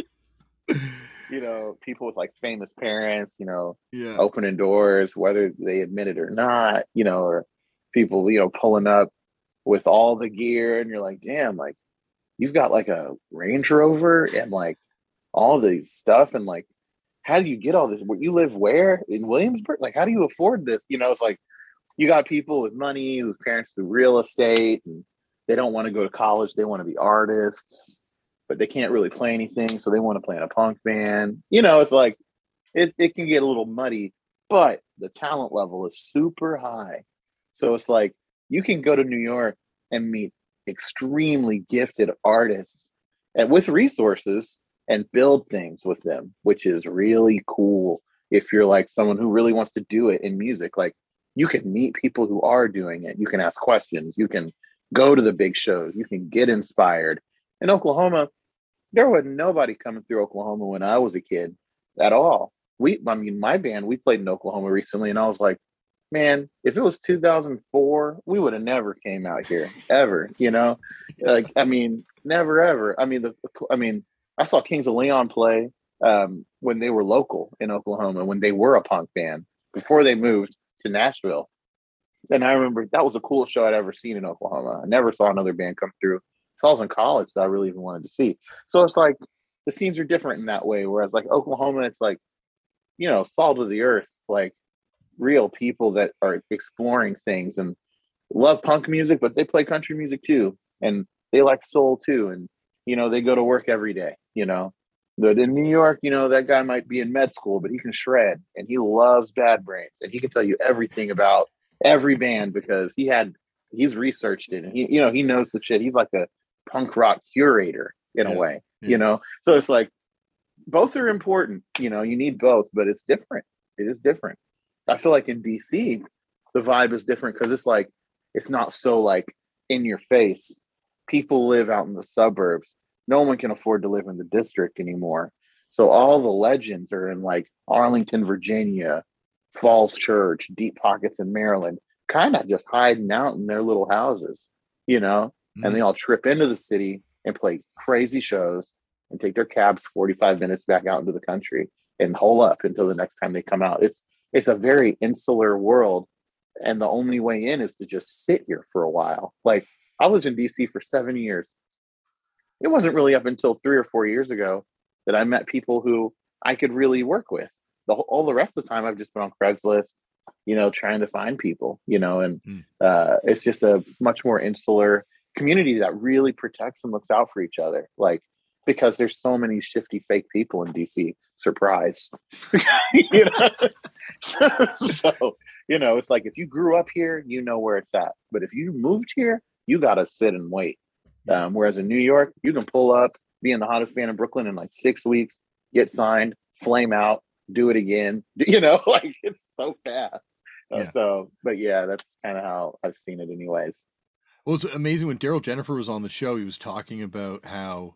S2: you know, people with like famous parents, you know,
S1: yeah.
S2: opening doors, whether they admit it or not, you know, or people, you know, pulling up with all the gear and you're like, damn, like you've got like a Range Rover and like all these stuff and like how do you get all this? You live where in Williamsburg? Like, how do you afford this? You know, it's like you got people with money whose parents do real estate and they don't want to go to college. They want to be artists, but they can't really play anything. So they want to play in a punk band. You know, it's like it, it can get a little muddy, but the talent level is super high. So it's like you can go to New York and meet extremely gifted artists and with resources and build things with them, which is really cool. If you're like someone who really wants to do it in music, like you can meet people who are doing it. You can ask questions. You can go to the big shows. You can get inspired. In Oklahoma, there was nobody coming through Oklahoma when I was a kid at all. We, I mean, my band, we played in Oklahoma recently, and I was like, man, if it was 2004, we would have never came out here ever. You know, like I mean, never ever. I mean, the, I mean, I saw Kings of Leon play um, when they were local in Oklahoma, when they were a punk band before they moved to Nashville. And I remember that was the coolest show I'd ever seen in Oklahoma. I never saw another band come through. So I was in college that I really even wanted to see. So it's like the scenes are different in that way. Whereas like Oklahoma, it's like, you know, salt of the earth, like real people that are exploring things and love punk music, but they play country music too. And they like soul too. And, you know, they go to work every day you know. But in New York, you know, that guy might be in med school, but he can shred and he loves Bad Brains and he can tell you everything about every band because he had he's researched it and he you know he knows the shit. He's like a punk rock curator in yeah. a way, yeah. you know. So it's like both are important, you know, you need both, but it's different. It is different. I feel like in DC, the vibe is different because it's like it's not so like in your face. People live out in the suburbs no one can afford to live in the district anymore. So all the legends are in like Arlington, Virginia, Falls Church, Deep Pockets in Maryland, kind of just hiding out in their little houses, you know, mm-hmm. and they mm. all trip into the city and play crazy shows and take their cabs 45 minutes back out into the country and hole up until the next time they come out. It's it's a very insular world. And the only way in is to just sit here for a while. Like I was in DC for seven years it wasn't really up until three or four years ago that I met people who I could really work with. The all the rest of the time, I've just been on Craigslist, you know, trying to find people, you know, and mm. uh, it's just a much more insular community that really protects and looks out for each other. Like because there's so many shifty fake people in DC. Surprise, you know. so you know, it's like if you grew up here, you know where it's at. But if you moved here, you got to sit and wait. Um, whereas in New York, you can pull up, be in the hottest band in Brooklyn in like six weeks, get signed, flame out, do it again. You know, like it's so fast. Uh, yeah. So, but yeah, that's kind of how I've seen it, anyways.
S1: Well, it's amazing when Darryl Jenifer was on the show. He was talking about how,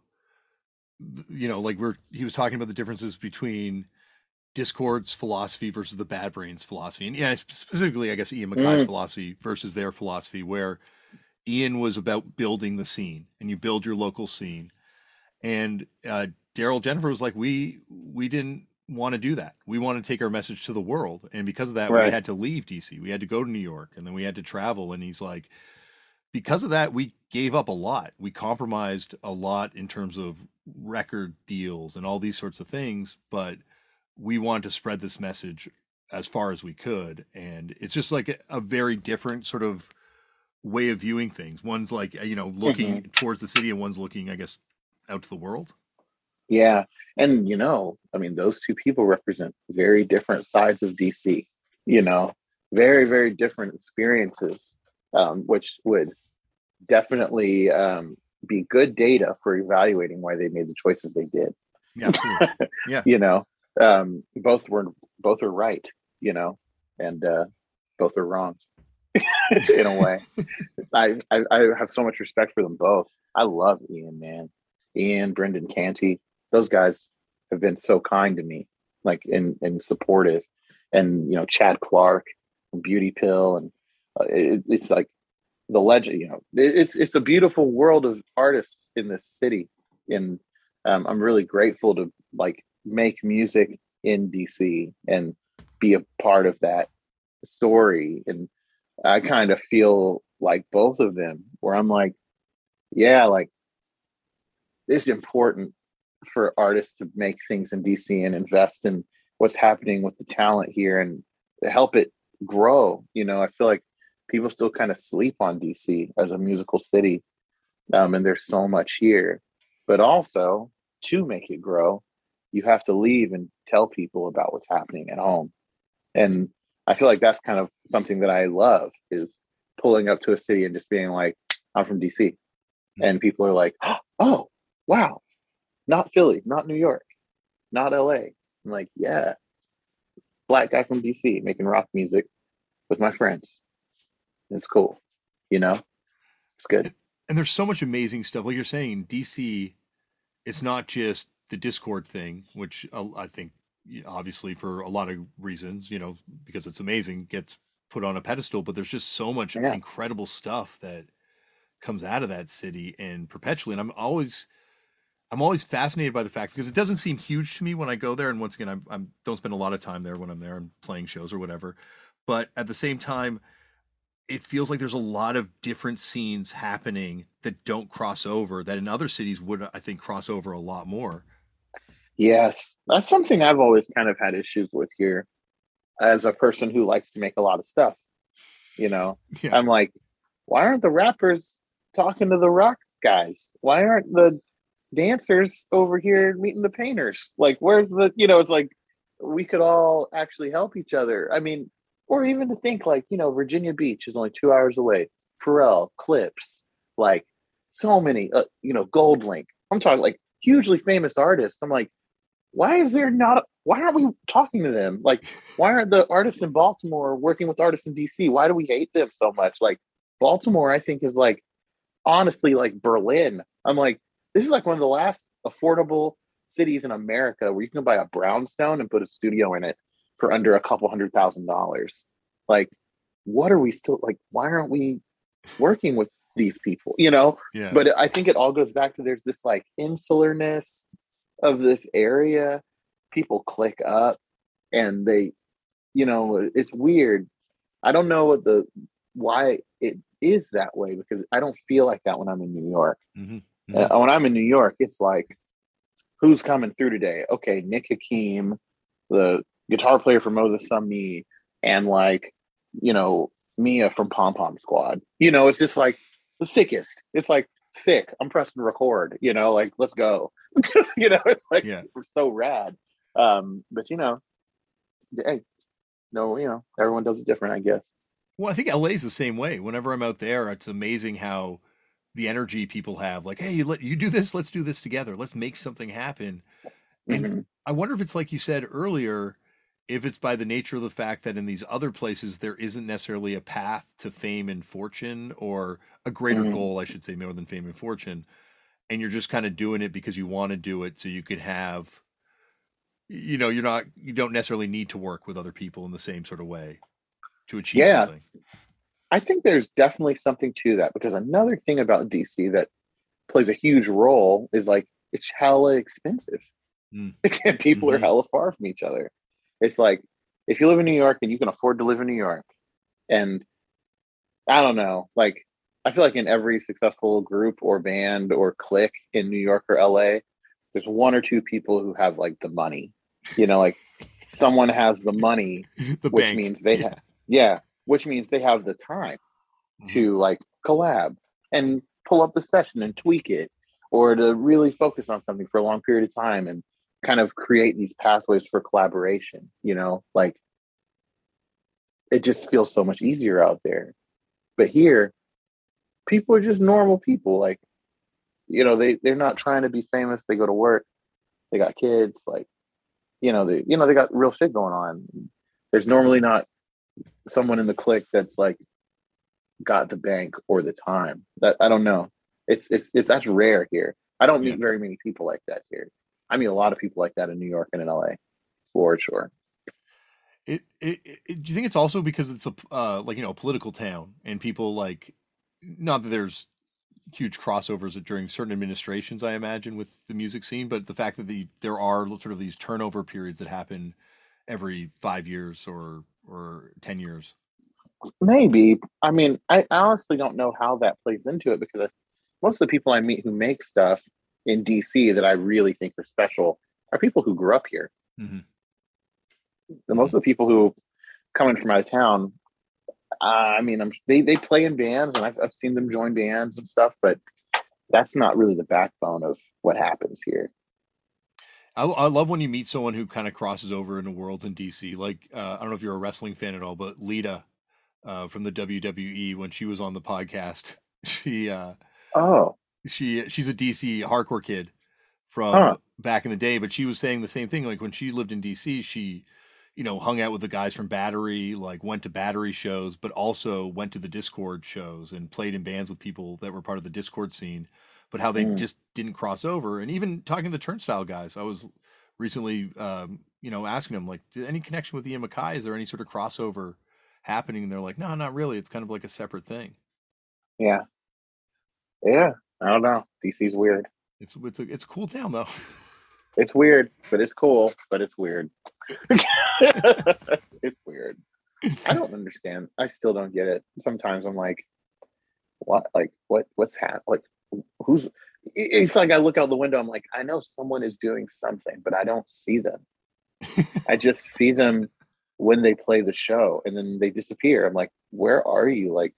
S1: you know, like we're he was talking about the differences between Dischord's philosophy versus the Bad Brains philosophy, and yeah, specifically, I guess Ian MacKaye's mm. philosophy versus their philosophy, where Ian was about building the scene, and you build your local scene, and uh, Darryl Jenifer was like, we we didn't want to do that. We want to take our message to the world, and because of that, right. we had to leave DC. We had to go to New York, and then we had to travel. And he's like, because of that, we gave up a lot. We compromised a lot in terms of record deals and all these sorts of things, but we wanted to spread this message as far as we could. And it's just like a, a very different sort of way of viewing things. One's like, you know, looking mm-hmm. towards the city, and one's looking, I guess, out to the world.
S2: Yeah. And, you know, I mean, those two people represent very different sides of DC, you know, very, very different experiences, um, which would definitely um, be good data for evaluating why they made the choices they did.
S1: Yeah, absolutely. Yeah.
S2: you know, um, both were, both are right, you know, and uh, both are wrong in a way. I, I, I have so much respect for them both. I love Ian, man. Ian, Brendan Canty, those guys have been so kind to me, like and and supportive, and you know Chad Clark, Beauty Pill, and uh, it, it's like the legend. You know, it, it's it's a beautiful world of artists in this city, and um, I'm really grateful to like make music in DC and be a part of that story. And I kind of feel like both of them, where I'm like, yeah, like it's important for artists to make things in DC and invest in what's happening with the talent here and help it grow. You know, I feel like people still kind of sleep on DC as a musical city. Um, and there's so much here. But also to make it grow, you have to leave and tell people about what's happening at home. And I feel like that's kind of something that I love is pulling up to a city and just being like, I'm from DC. Mm-hmm. And people are like, oh, wow, not Philly, not New York, not LA. I'm like, yeah, black guy from DC making rock music with my friends. It's cool, you know. It's good.
S1: And there's so much amazing stuff. Like you're saying, DC, it's not just the Dischord thing, which uh, I think obviously for a lot of reasons, you know, because it's amazing, gets put on a pedestal. But there's just so much yeah. incredible stuff that comes out of that city and perpetually. And I'm always I'm always fascinated by the fact because it doesn't seem huge to me when I go there. And once again, I'm, I'm don't spend a lot of time there when I'm there and playing shows or whatever. But at the same time, it feels like there's a lot of different scenes happening that don't cross over that in other cities would I think cross over a lot more.
S2: Yes, that's something I've always kind of had issues with here as a person who likes to make a lot of stuff. You know, yeah. I'm like, why aren't the rappers talking to the rock guys? Why aren't the dancers over here meeting the painters. Like, where's the, you know, it's like we could all actually help each other. I mean, or even to think like, you know, Virginia Beach is only two hours away. Pharrell, Clipse, like so many, uh, you know, GoldLink. I'm talking like hugely famous artists. I'm like, why is there not, why aren't we talking to them? Like, why aren't the artists in Baltimore working with artists in DC? Why do we hate them so much? Like, Baltimore, I think, is like, honestly, like Berlin. I'm like, this is like one of the last affordable cities in America where you can buy a brownstone and put a studio in it for under a couple hundred thousand dollars. Like, what are we still like? Why aren't we working with these people? You know?
S1: Yeah.
S2: But I think it all goes back to there's this like insularness of this area. People click up and they, you know, it's weird. I don't know what the why it is that way because I don't feel like that when I'm in New York. Mm-hmm. Mm-hmm. Uh, when I'm in New York, it's like, who's coming through today? Okay, Nick Hakim, the guitar player for Moses Me, and like, you know, Mia from Pom Pom Squad. You know, it's just like the sickest. It's like sick. I'm pressing record. You know, like let's go. you know, it's like yeah. we're so rad. Um, but you know, hey, no, you know, everyone does it different, I guess.
S1: Well, I think LA is the same way. Whenever I'm out there, it's amazing how the energy people have. Like, hey, you let you do this, let's do this together. Let's make something happen. And
S2: Mhm.
S1: I wonder if it's like you said earlier, if it's by the nature of the fact that in these other places there isn't necessarily a path to fame and fortune or a greater
S2: Mhm.
S1: goal, I should say, more than fame and fortune. And you're just kind of doing it because you want to do it so you could have you know, you're not you don't necessarily need to work with other people in the same sort of way to achieve
S2: Yeah.
S1: something.
S2: I think there's definitely something to that because another thing about DC that plays a huge role is like it's hella expensive.
S1: Mm.
S2: and people are
S1: Mhm.
S2: hella far from each other. It's like if you live in New York and you can afford to live in New York, and I don't know, like I feel like in every successful group or band or clique in New York or LA, there's one or two people who have like the money. You know, like someone has the money,
S1: The
S2: which
S1: bank.
S2: means they
S1: Yeah.
S2: have yeah, which means they have the time
S1: Mhm.
S2: to like collab and pull up the session and tweak it or to really focus on something for a long period of time and kind of create these pathways for collaboration you know like it just feels so much easier out there but here people are just normal people like you know they they're not trying to be famous they go to work they got kids like you know they you know they got real shit going on there's normally not someone in the clique that's like got the bank or the time. That I don't know. It's it's it's that's rare here. I don't meet
S1: Yeah.
S2: very many people like that here. I meet a lot of people like that in New York and in LA, for sure.
S1: It, it, it, do you think it's also because it's a uh, like you know a political town and people like not that there's huge crossovers during certain administrations I imagine with the music scene, but the fact that the there are sort of these turnover periods that happen every five years or or ten years.
S2: Maybe. I mean, I honestly don't know how that plays into it because I, most of the people I meet who make stuff in DC that I really think are special are people who grew up here.
S1: Mhm.
S2: The most of the people who come in from out of town, uh, I mean, I'm, they they play in bands and I've I've seen them join bands and stuff, but that's not really the backbone of what happens here.
S1: I, I love when you meet someone who kind of crosses over into worlds in DC. Like uh, I don't know if you're a wrestling fan at all, but Lita uh, from the WWE when she was on the podcast, she uh,
S2: Oh,
S1: she she's a DC hardcore kid from
S2: Huh.
S1: back in the day, but she was saying the same thing. Like when she lived in DC, she you know hung out with the guys from Battery, like went to Battery shows, but also went to the Dischord shows and played in bands with people that were part of the Dischord scene. But how they
S2: Mm.
S1: just didn't cross over, and even talking to the Turnstile guys, I was recently um, you know asking them like, "Did any connection with Ian MacKaye? Is there any sort of crossover happening?" And they're like, "No, not really. It's kind of like a separate thing."
S2: yeah, yeah. I don't know. DC's weird.
S1: It's it's a it's cool town though.
S2: It's weird, but it's cool. But it's weird. it's weird. I don't understand. I still don't get it. Sometimes I'm like, what? Like, what? What's happening? Like, who's? It's like I look out the window. I'm like, I know someone is doing something, but I don't see them. I just see them when they play the show, and then they disappear. I'm like, where are you? Like,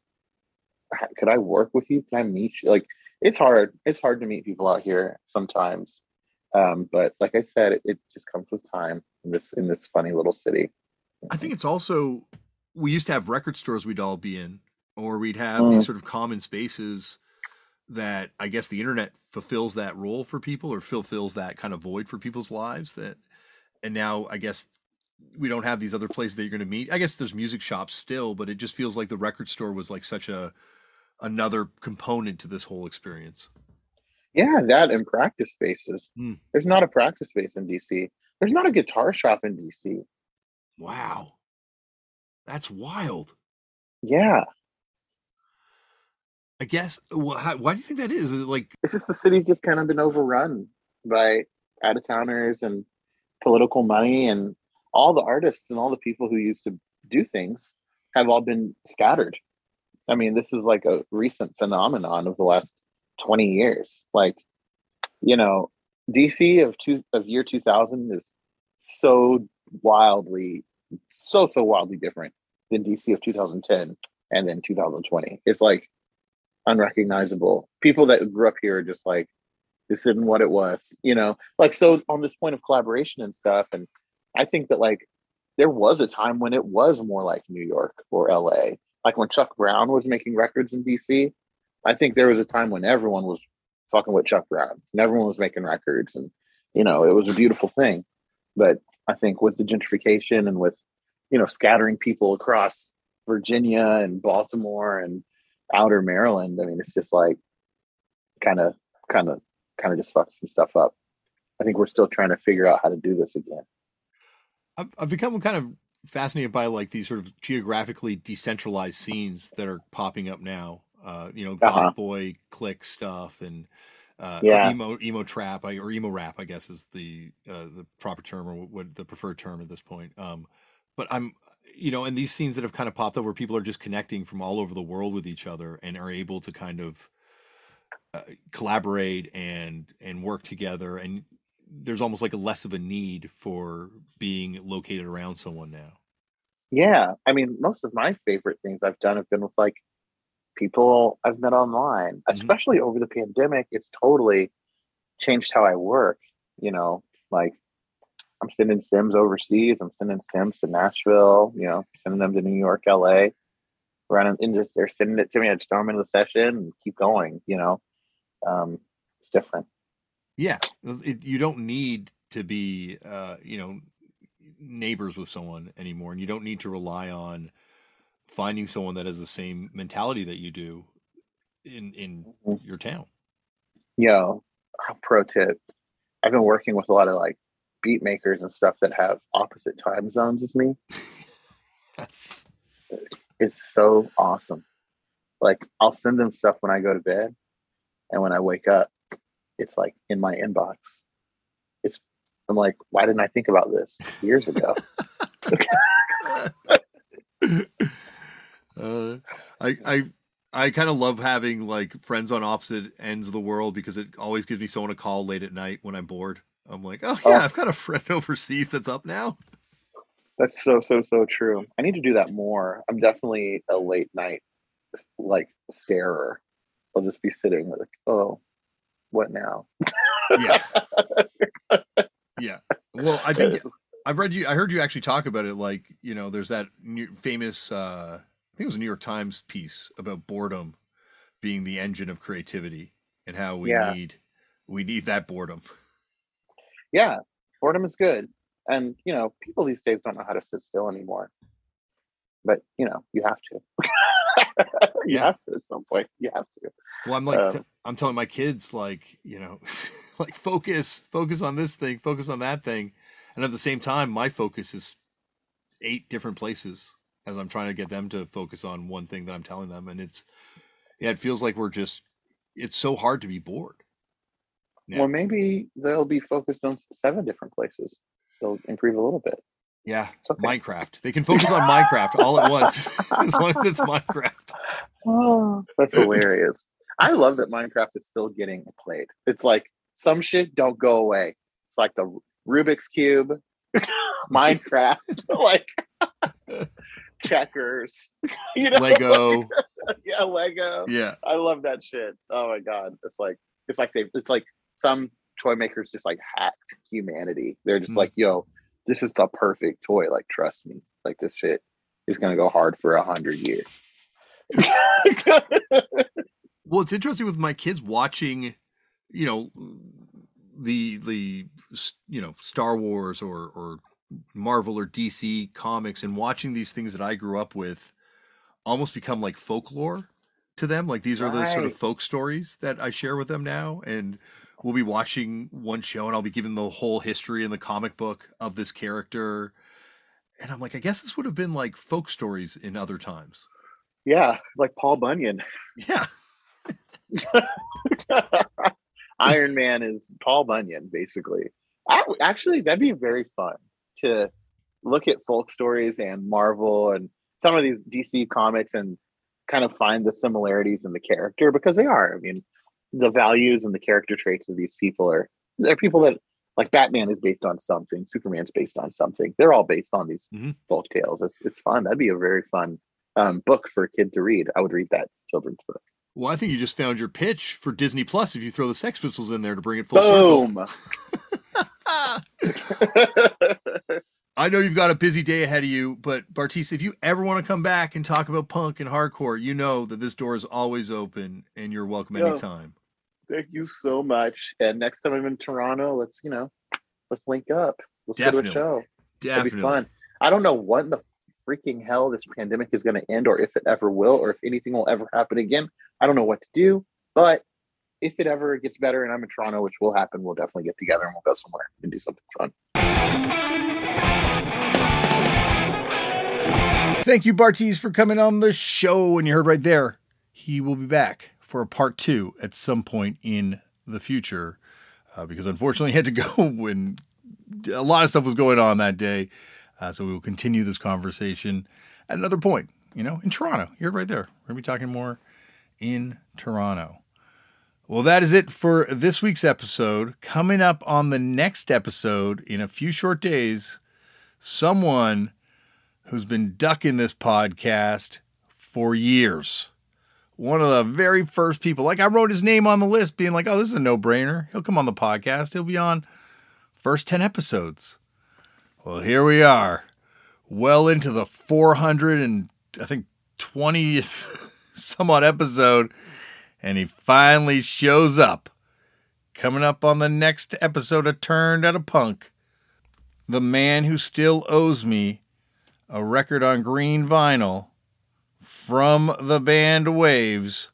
S2: could I work with you? Can I meet you? Like, it's hard. It's hard to meet people out here sometimes. Um, but like I said, it, it just comes with time in this in this funny little city.
S1: I think it's also we used to have record stores we'd all be in, or we'd have
S2: Mm.
S1: these sort of common spaces that I guess the internet fulfills that role for people or fulfills that kind of void for people's lives that and now I guess we don't have these other places that you're going to meet. I guess there's music shops still, but it just feels like the record store was like such a another component to this whole experience.
S2: Yeah, that and practice spaces.
S1: Hmm.
S2: There's not a practice space in DC. There's not a guitar shop in DC.
S1: Wow. That's wild.
S2: Yeah,
S1: I guess well, how, why do you think that is? Is it like
S2: it's just the city's just kind of been overrun by out of towners and political money, and all the artists and all the people who used to do things have all been scattered. I mean, this is like a recent phenomenon of the last 20 years. Like, you know, DC of two of year 2000 is so wildly, so so wildly different than DC of 2010 and then 2020. It's like unrecognizable. People that grew up here are just like, this isn't what it was, you know. Like so on this point of collaboration and stuff, and I think that like there was a time when it was more like New York or LA, like when Chuck Brown was making records in DC, I think there was a time when everyone was fucking with Chuck Brown and everyone was making records and you know, it was a beautiful thing. But I think with the gentrification and with, you know, scattering people across Virginia and Baltimore and outer Maryland, I mean, it's just like kind of, kind of, kind of just fucks some stuff up. I think we're still trying to figure out how to do this again.
S1: I've, I've become kind of fascinated by like these sort of geographically decentralized scenes that are popping up now. Uh, you know, uh-huh. goth boy click stuff and uh, yeah. emo emo trap or emo rap, I guess is the uh, the proper term or what the preferred term at this point. Um, but I'm you know, and these scenes that have kind of popped up where people are just connecting from all over the world with each other and are able to kind of uh, collaborate and and work together and there's almost like a less of a need for being located around someone now.
S2: Yeah, I mean, most of my favorite things I've done have been with like people I've met online, mm-hmm. especially over the pandemic. It's totally changed how I work. You know, like I'm sending Sims overseas. I'm sending Sims to Nashville. You know, sending them to New York, LA. Running and just they're sending it to me. I just throw them into the session and keep going. You know, um, it's different.
S1: Yeah, it, you don't need to be, uh, you know, neighbors with someone anymore, and you don't need to rely on finding someone that has the same mentality that you do in in mm-hmm. your town.
S2: Yo, pro tip. I've been working with a lot of like beat makers and stuff that have opposite time zones as me. yes. It's so awesome. Like I'll send them stuff when I go to bed and when I wake up, it's like in my inbox. It's I'm like, why didn't I think about this years ago?
S1: Uh, I I I kind of love having like friends on opposite ends of the world because it always gives me someone to call late at night when I'm bored. I'm like, oh yeah, oh. I've got a friend overseas that's up now.
S2: That's so so so true. I need to do that more. I'm definitely a late night like starer. I'll just be sitting like, oh, what now?
S1: yeah. yeah. Well, I think I've read you. I heard you actually talk about it. Like, you know, there's that new, famous uh, I think it was a New York Times piece about boredom being the engine of creativity and how we yeah. need we need that boredom.
S2: Yeah, boredom is good. And you know, people these days don't know how to sit still anymore. But you know, you have to. you yeah. have to at some point. You have to.
S1: Well, I'm like, um, t- I'm telling my kids, like, you know, like focus, focus on this thing, focus on that thing, and at the same time, my focus is eight different places as I'm trying to get them to focus on one thing that I'm telling them. And it's, yeah, it feels like we're just, it's so hard to be bored.
S2: Now. Well, maybe they'll be focused on seven different places. They'll improve a little bit.
S1: Yeah, okay. Minecraft. They can focus on Minecraft all at once, as long as it's Minecraft.
S2: Oh, that's hilarious. I love that Minecraft is still getting played. It's like some shit don't go away. It's like the Rubik's cube, Minecraft, like checkers,
S1: you know, Lego.
S2: yeah, Lego.
S1: Yeah,
S2: I love that shit. Oh my god, it's like it's like they it's like some toy makers just like hacked humanity. They're just mm. like, yo, this is the perfect toy. Like, trust me, like this shit is gonna go hard for a hundred years.
S1: Well, it's interesting with my kids watching, you know, the the you know Star Wars or or Marvel or DC comics and watching these things that I grew up with almost become like folklore to them. Like these are the sort of folk stories that I share with them now. And we'll be watching one show and I'll be giving the whole history in the comic book of this character. And I'm like, I guess this would have been like folk stories in other times.
S2: Yeah, like Paul Bunyan.
S1: Yeah.
S2: Iron Man is Paul Bunyan, basically. I, actually, that'd be very fun to look at folk stories and Marvel and some of these DC comics and kind of find the similarities in the character because they are. I mean, the values and the character traits of these people are they're people that like Batman is based on something, Superman's based on something. They're all based on these mm-hmm. folk tales. It's it's fun. That'd be a very fun um, book for a kid to read. I would read that children's book.
S1: Well, I think you just found your pitch for Disney Plus if you throw the Sex Pistols in there to bring it full Boom. circle. I know you've got a busy day ahead of you, but Bartees, if you ever want to come back and talk about punk and hardcore, you know that this door is always open and you're welcome anytime.
S2: Thank you so much. And next time I'm in Toronto, let's you know, let's link up. Let's go to a show. It'll be
S1: Definitely.
S2: fun. I don't know what the freaking hell this pandemic is going to end, or if it ever will, or if anything will ever happen again. I don't know what to do, but if it ever gets better and I'm in Toronto, which will happen, we'll definitely get together and we'll go somewhere and do something fun.
S1: Thank you, Bartees, for coming on the show. And you heard right there, he will be back for a part two at some point in the future. Uh, because unfortunately, he had to go when a lot of stuff was going on that day. Uh, so we will continue this conversation at another point, you know, in Toronto. You heard right there. We're going to be talking more in Toronto. Well, that is it for this week's episode. Coming up on the next episode in a few short days, someone who's been ducking this podcast for years. One of the very first people, like I wrote his name on the list, being like, oh, this is a no brainer. He'll come on the podcast. He'll be on first 10 episodes. Well, here we are, well into the 400 and I think 20th somewhat episode, and he finally shows up. Coming up on the next episode of Turned Out a Punk, the man who still owes me a record on green vinyl from the band Wavves,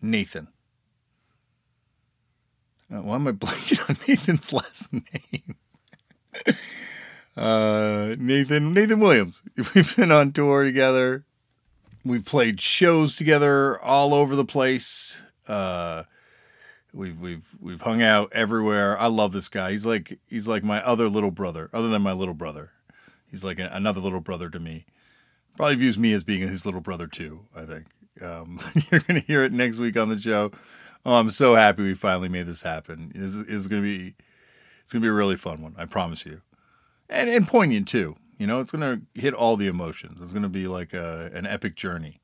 S1: Nathan. Uh, why am I blanking on Nathan's last name? uh, Nathan Nathan Williams. We've been on tour together. We've played shows together all over the place. Uh, we've we've we've hung out everywhere. I love this guy. He's like he's like my other little brother, other than my little brother. He's like another little brother to me. Probably views me as being his little brother too. I think um, you're to hear it next week on the show. Oh, I'm so happy we finally made this happen. This is to be it's to be a really fun one. I promise you, and and poignant too. You know, it's going to hit all the emotions. It's going to be like a, an epic journey.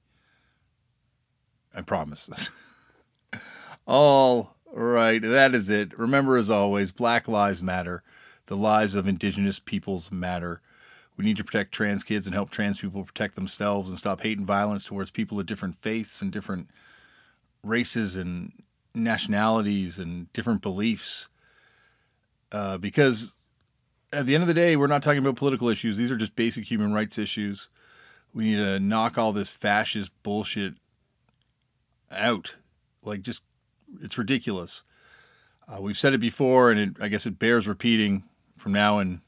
S1: I promise. all right, that is it. Remember, as always, Black Lives Matter. The lives of Indigenous peoples matter. We need to protect trans kids and help trans people protect themselves and stop hate and violence towards people of different faiths and different races and nationalities and different beliefs. Uh, because at the end of the day, we're not talking about political issues. These are just basic human rights issues. We need to knock all this fascist bullshit out. Like, just, it's ridiculous. Uh, we've said it before, and it, I guess it bears repeating from now and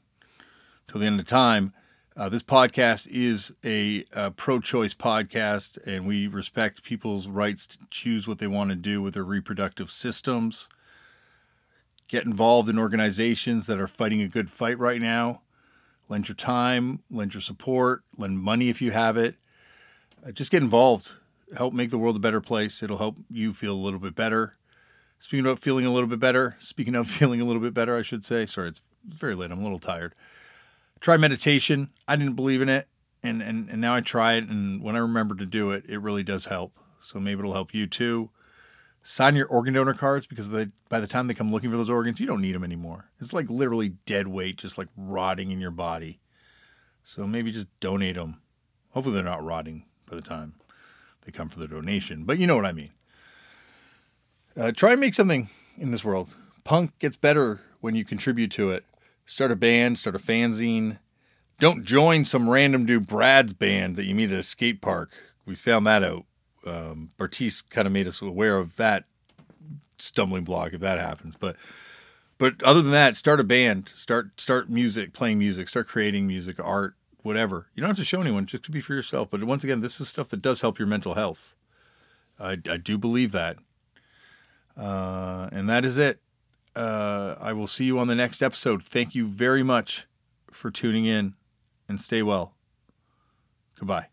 S1: the end of time. Uh, this podcast is a, a pro-choice podcast, and we respect people's rights to choose what they want to do with their reproductive systems. Get involved in organizations that are fighting a good fight right now. Lend your time, lend your support, lend money if you have it. Uh, just get involved. Help make the world a better place. It'll help you feel a little bit better. Speaking about feeling a little bit better, speaking of feeling a little bit better, I should say. Sorry, it's very late. I'm a little tired. Try meditation. I didn't believe in it, and, and, and now I try it. And when I remember to do it, it really does help. So maybe it'll help you too. Sign your organ donor cards because by the, by the time they come looking for those organs, you don't need them anymore. It's like literally dead weight, just like rotting in your body. So maybe just donate them. Hopefully, they're not rotting by the time they come for the donation. But you know what I mean. Uh, try and make something in this world. Punk gets better when you contribute to it. Start a band, start a fanzine. Don't join some random dude Brad's band that you meet at a skate park. We found that out. Um, kind of made us aware of that stumbling block if that happens. But but other than that, start a band, start start music, playing music, start creating music, art, whatever. You don't have to show anyone; just to be for yourself. But once again, this is stuff that does help your mental health. I, I do believe that. Uh, and that is it. Uh, I will see you on the next episode. Thank you very much for tuning in and stay well. Goodbye.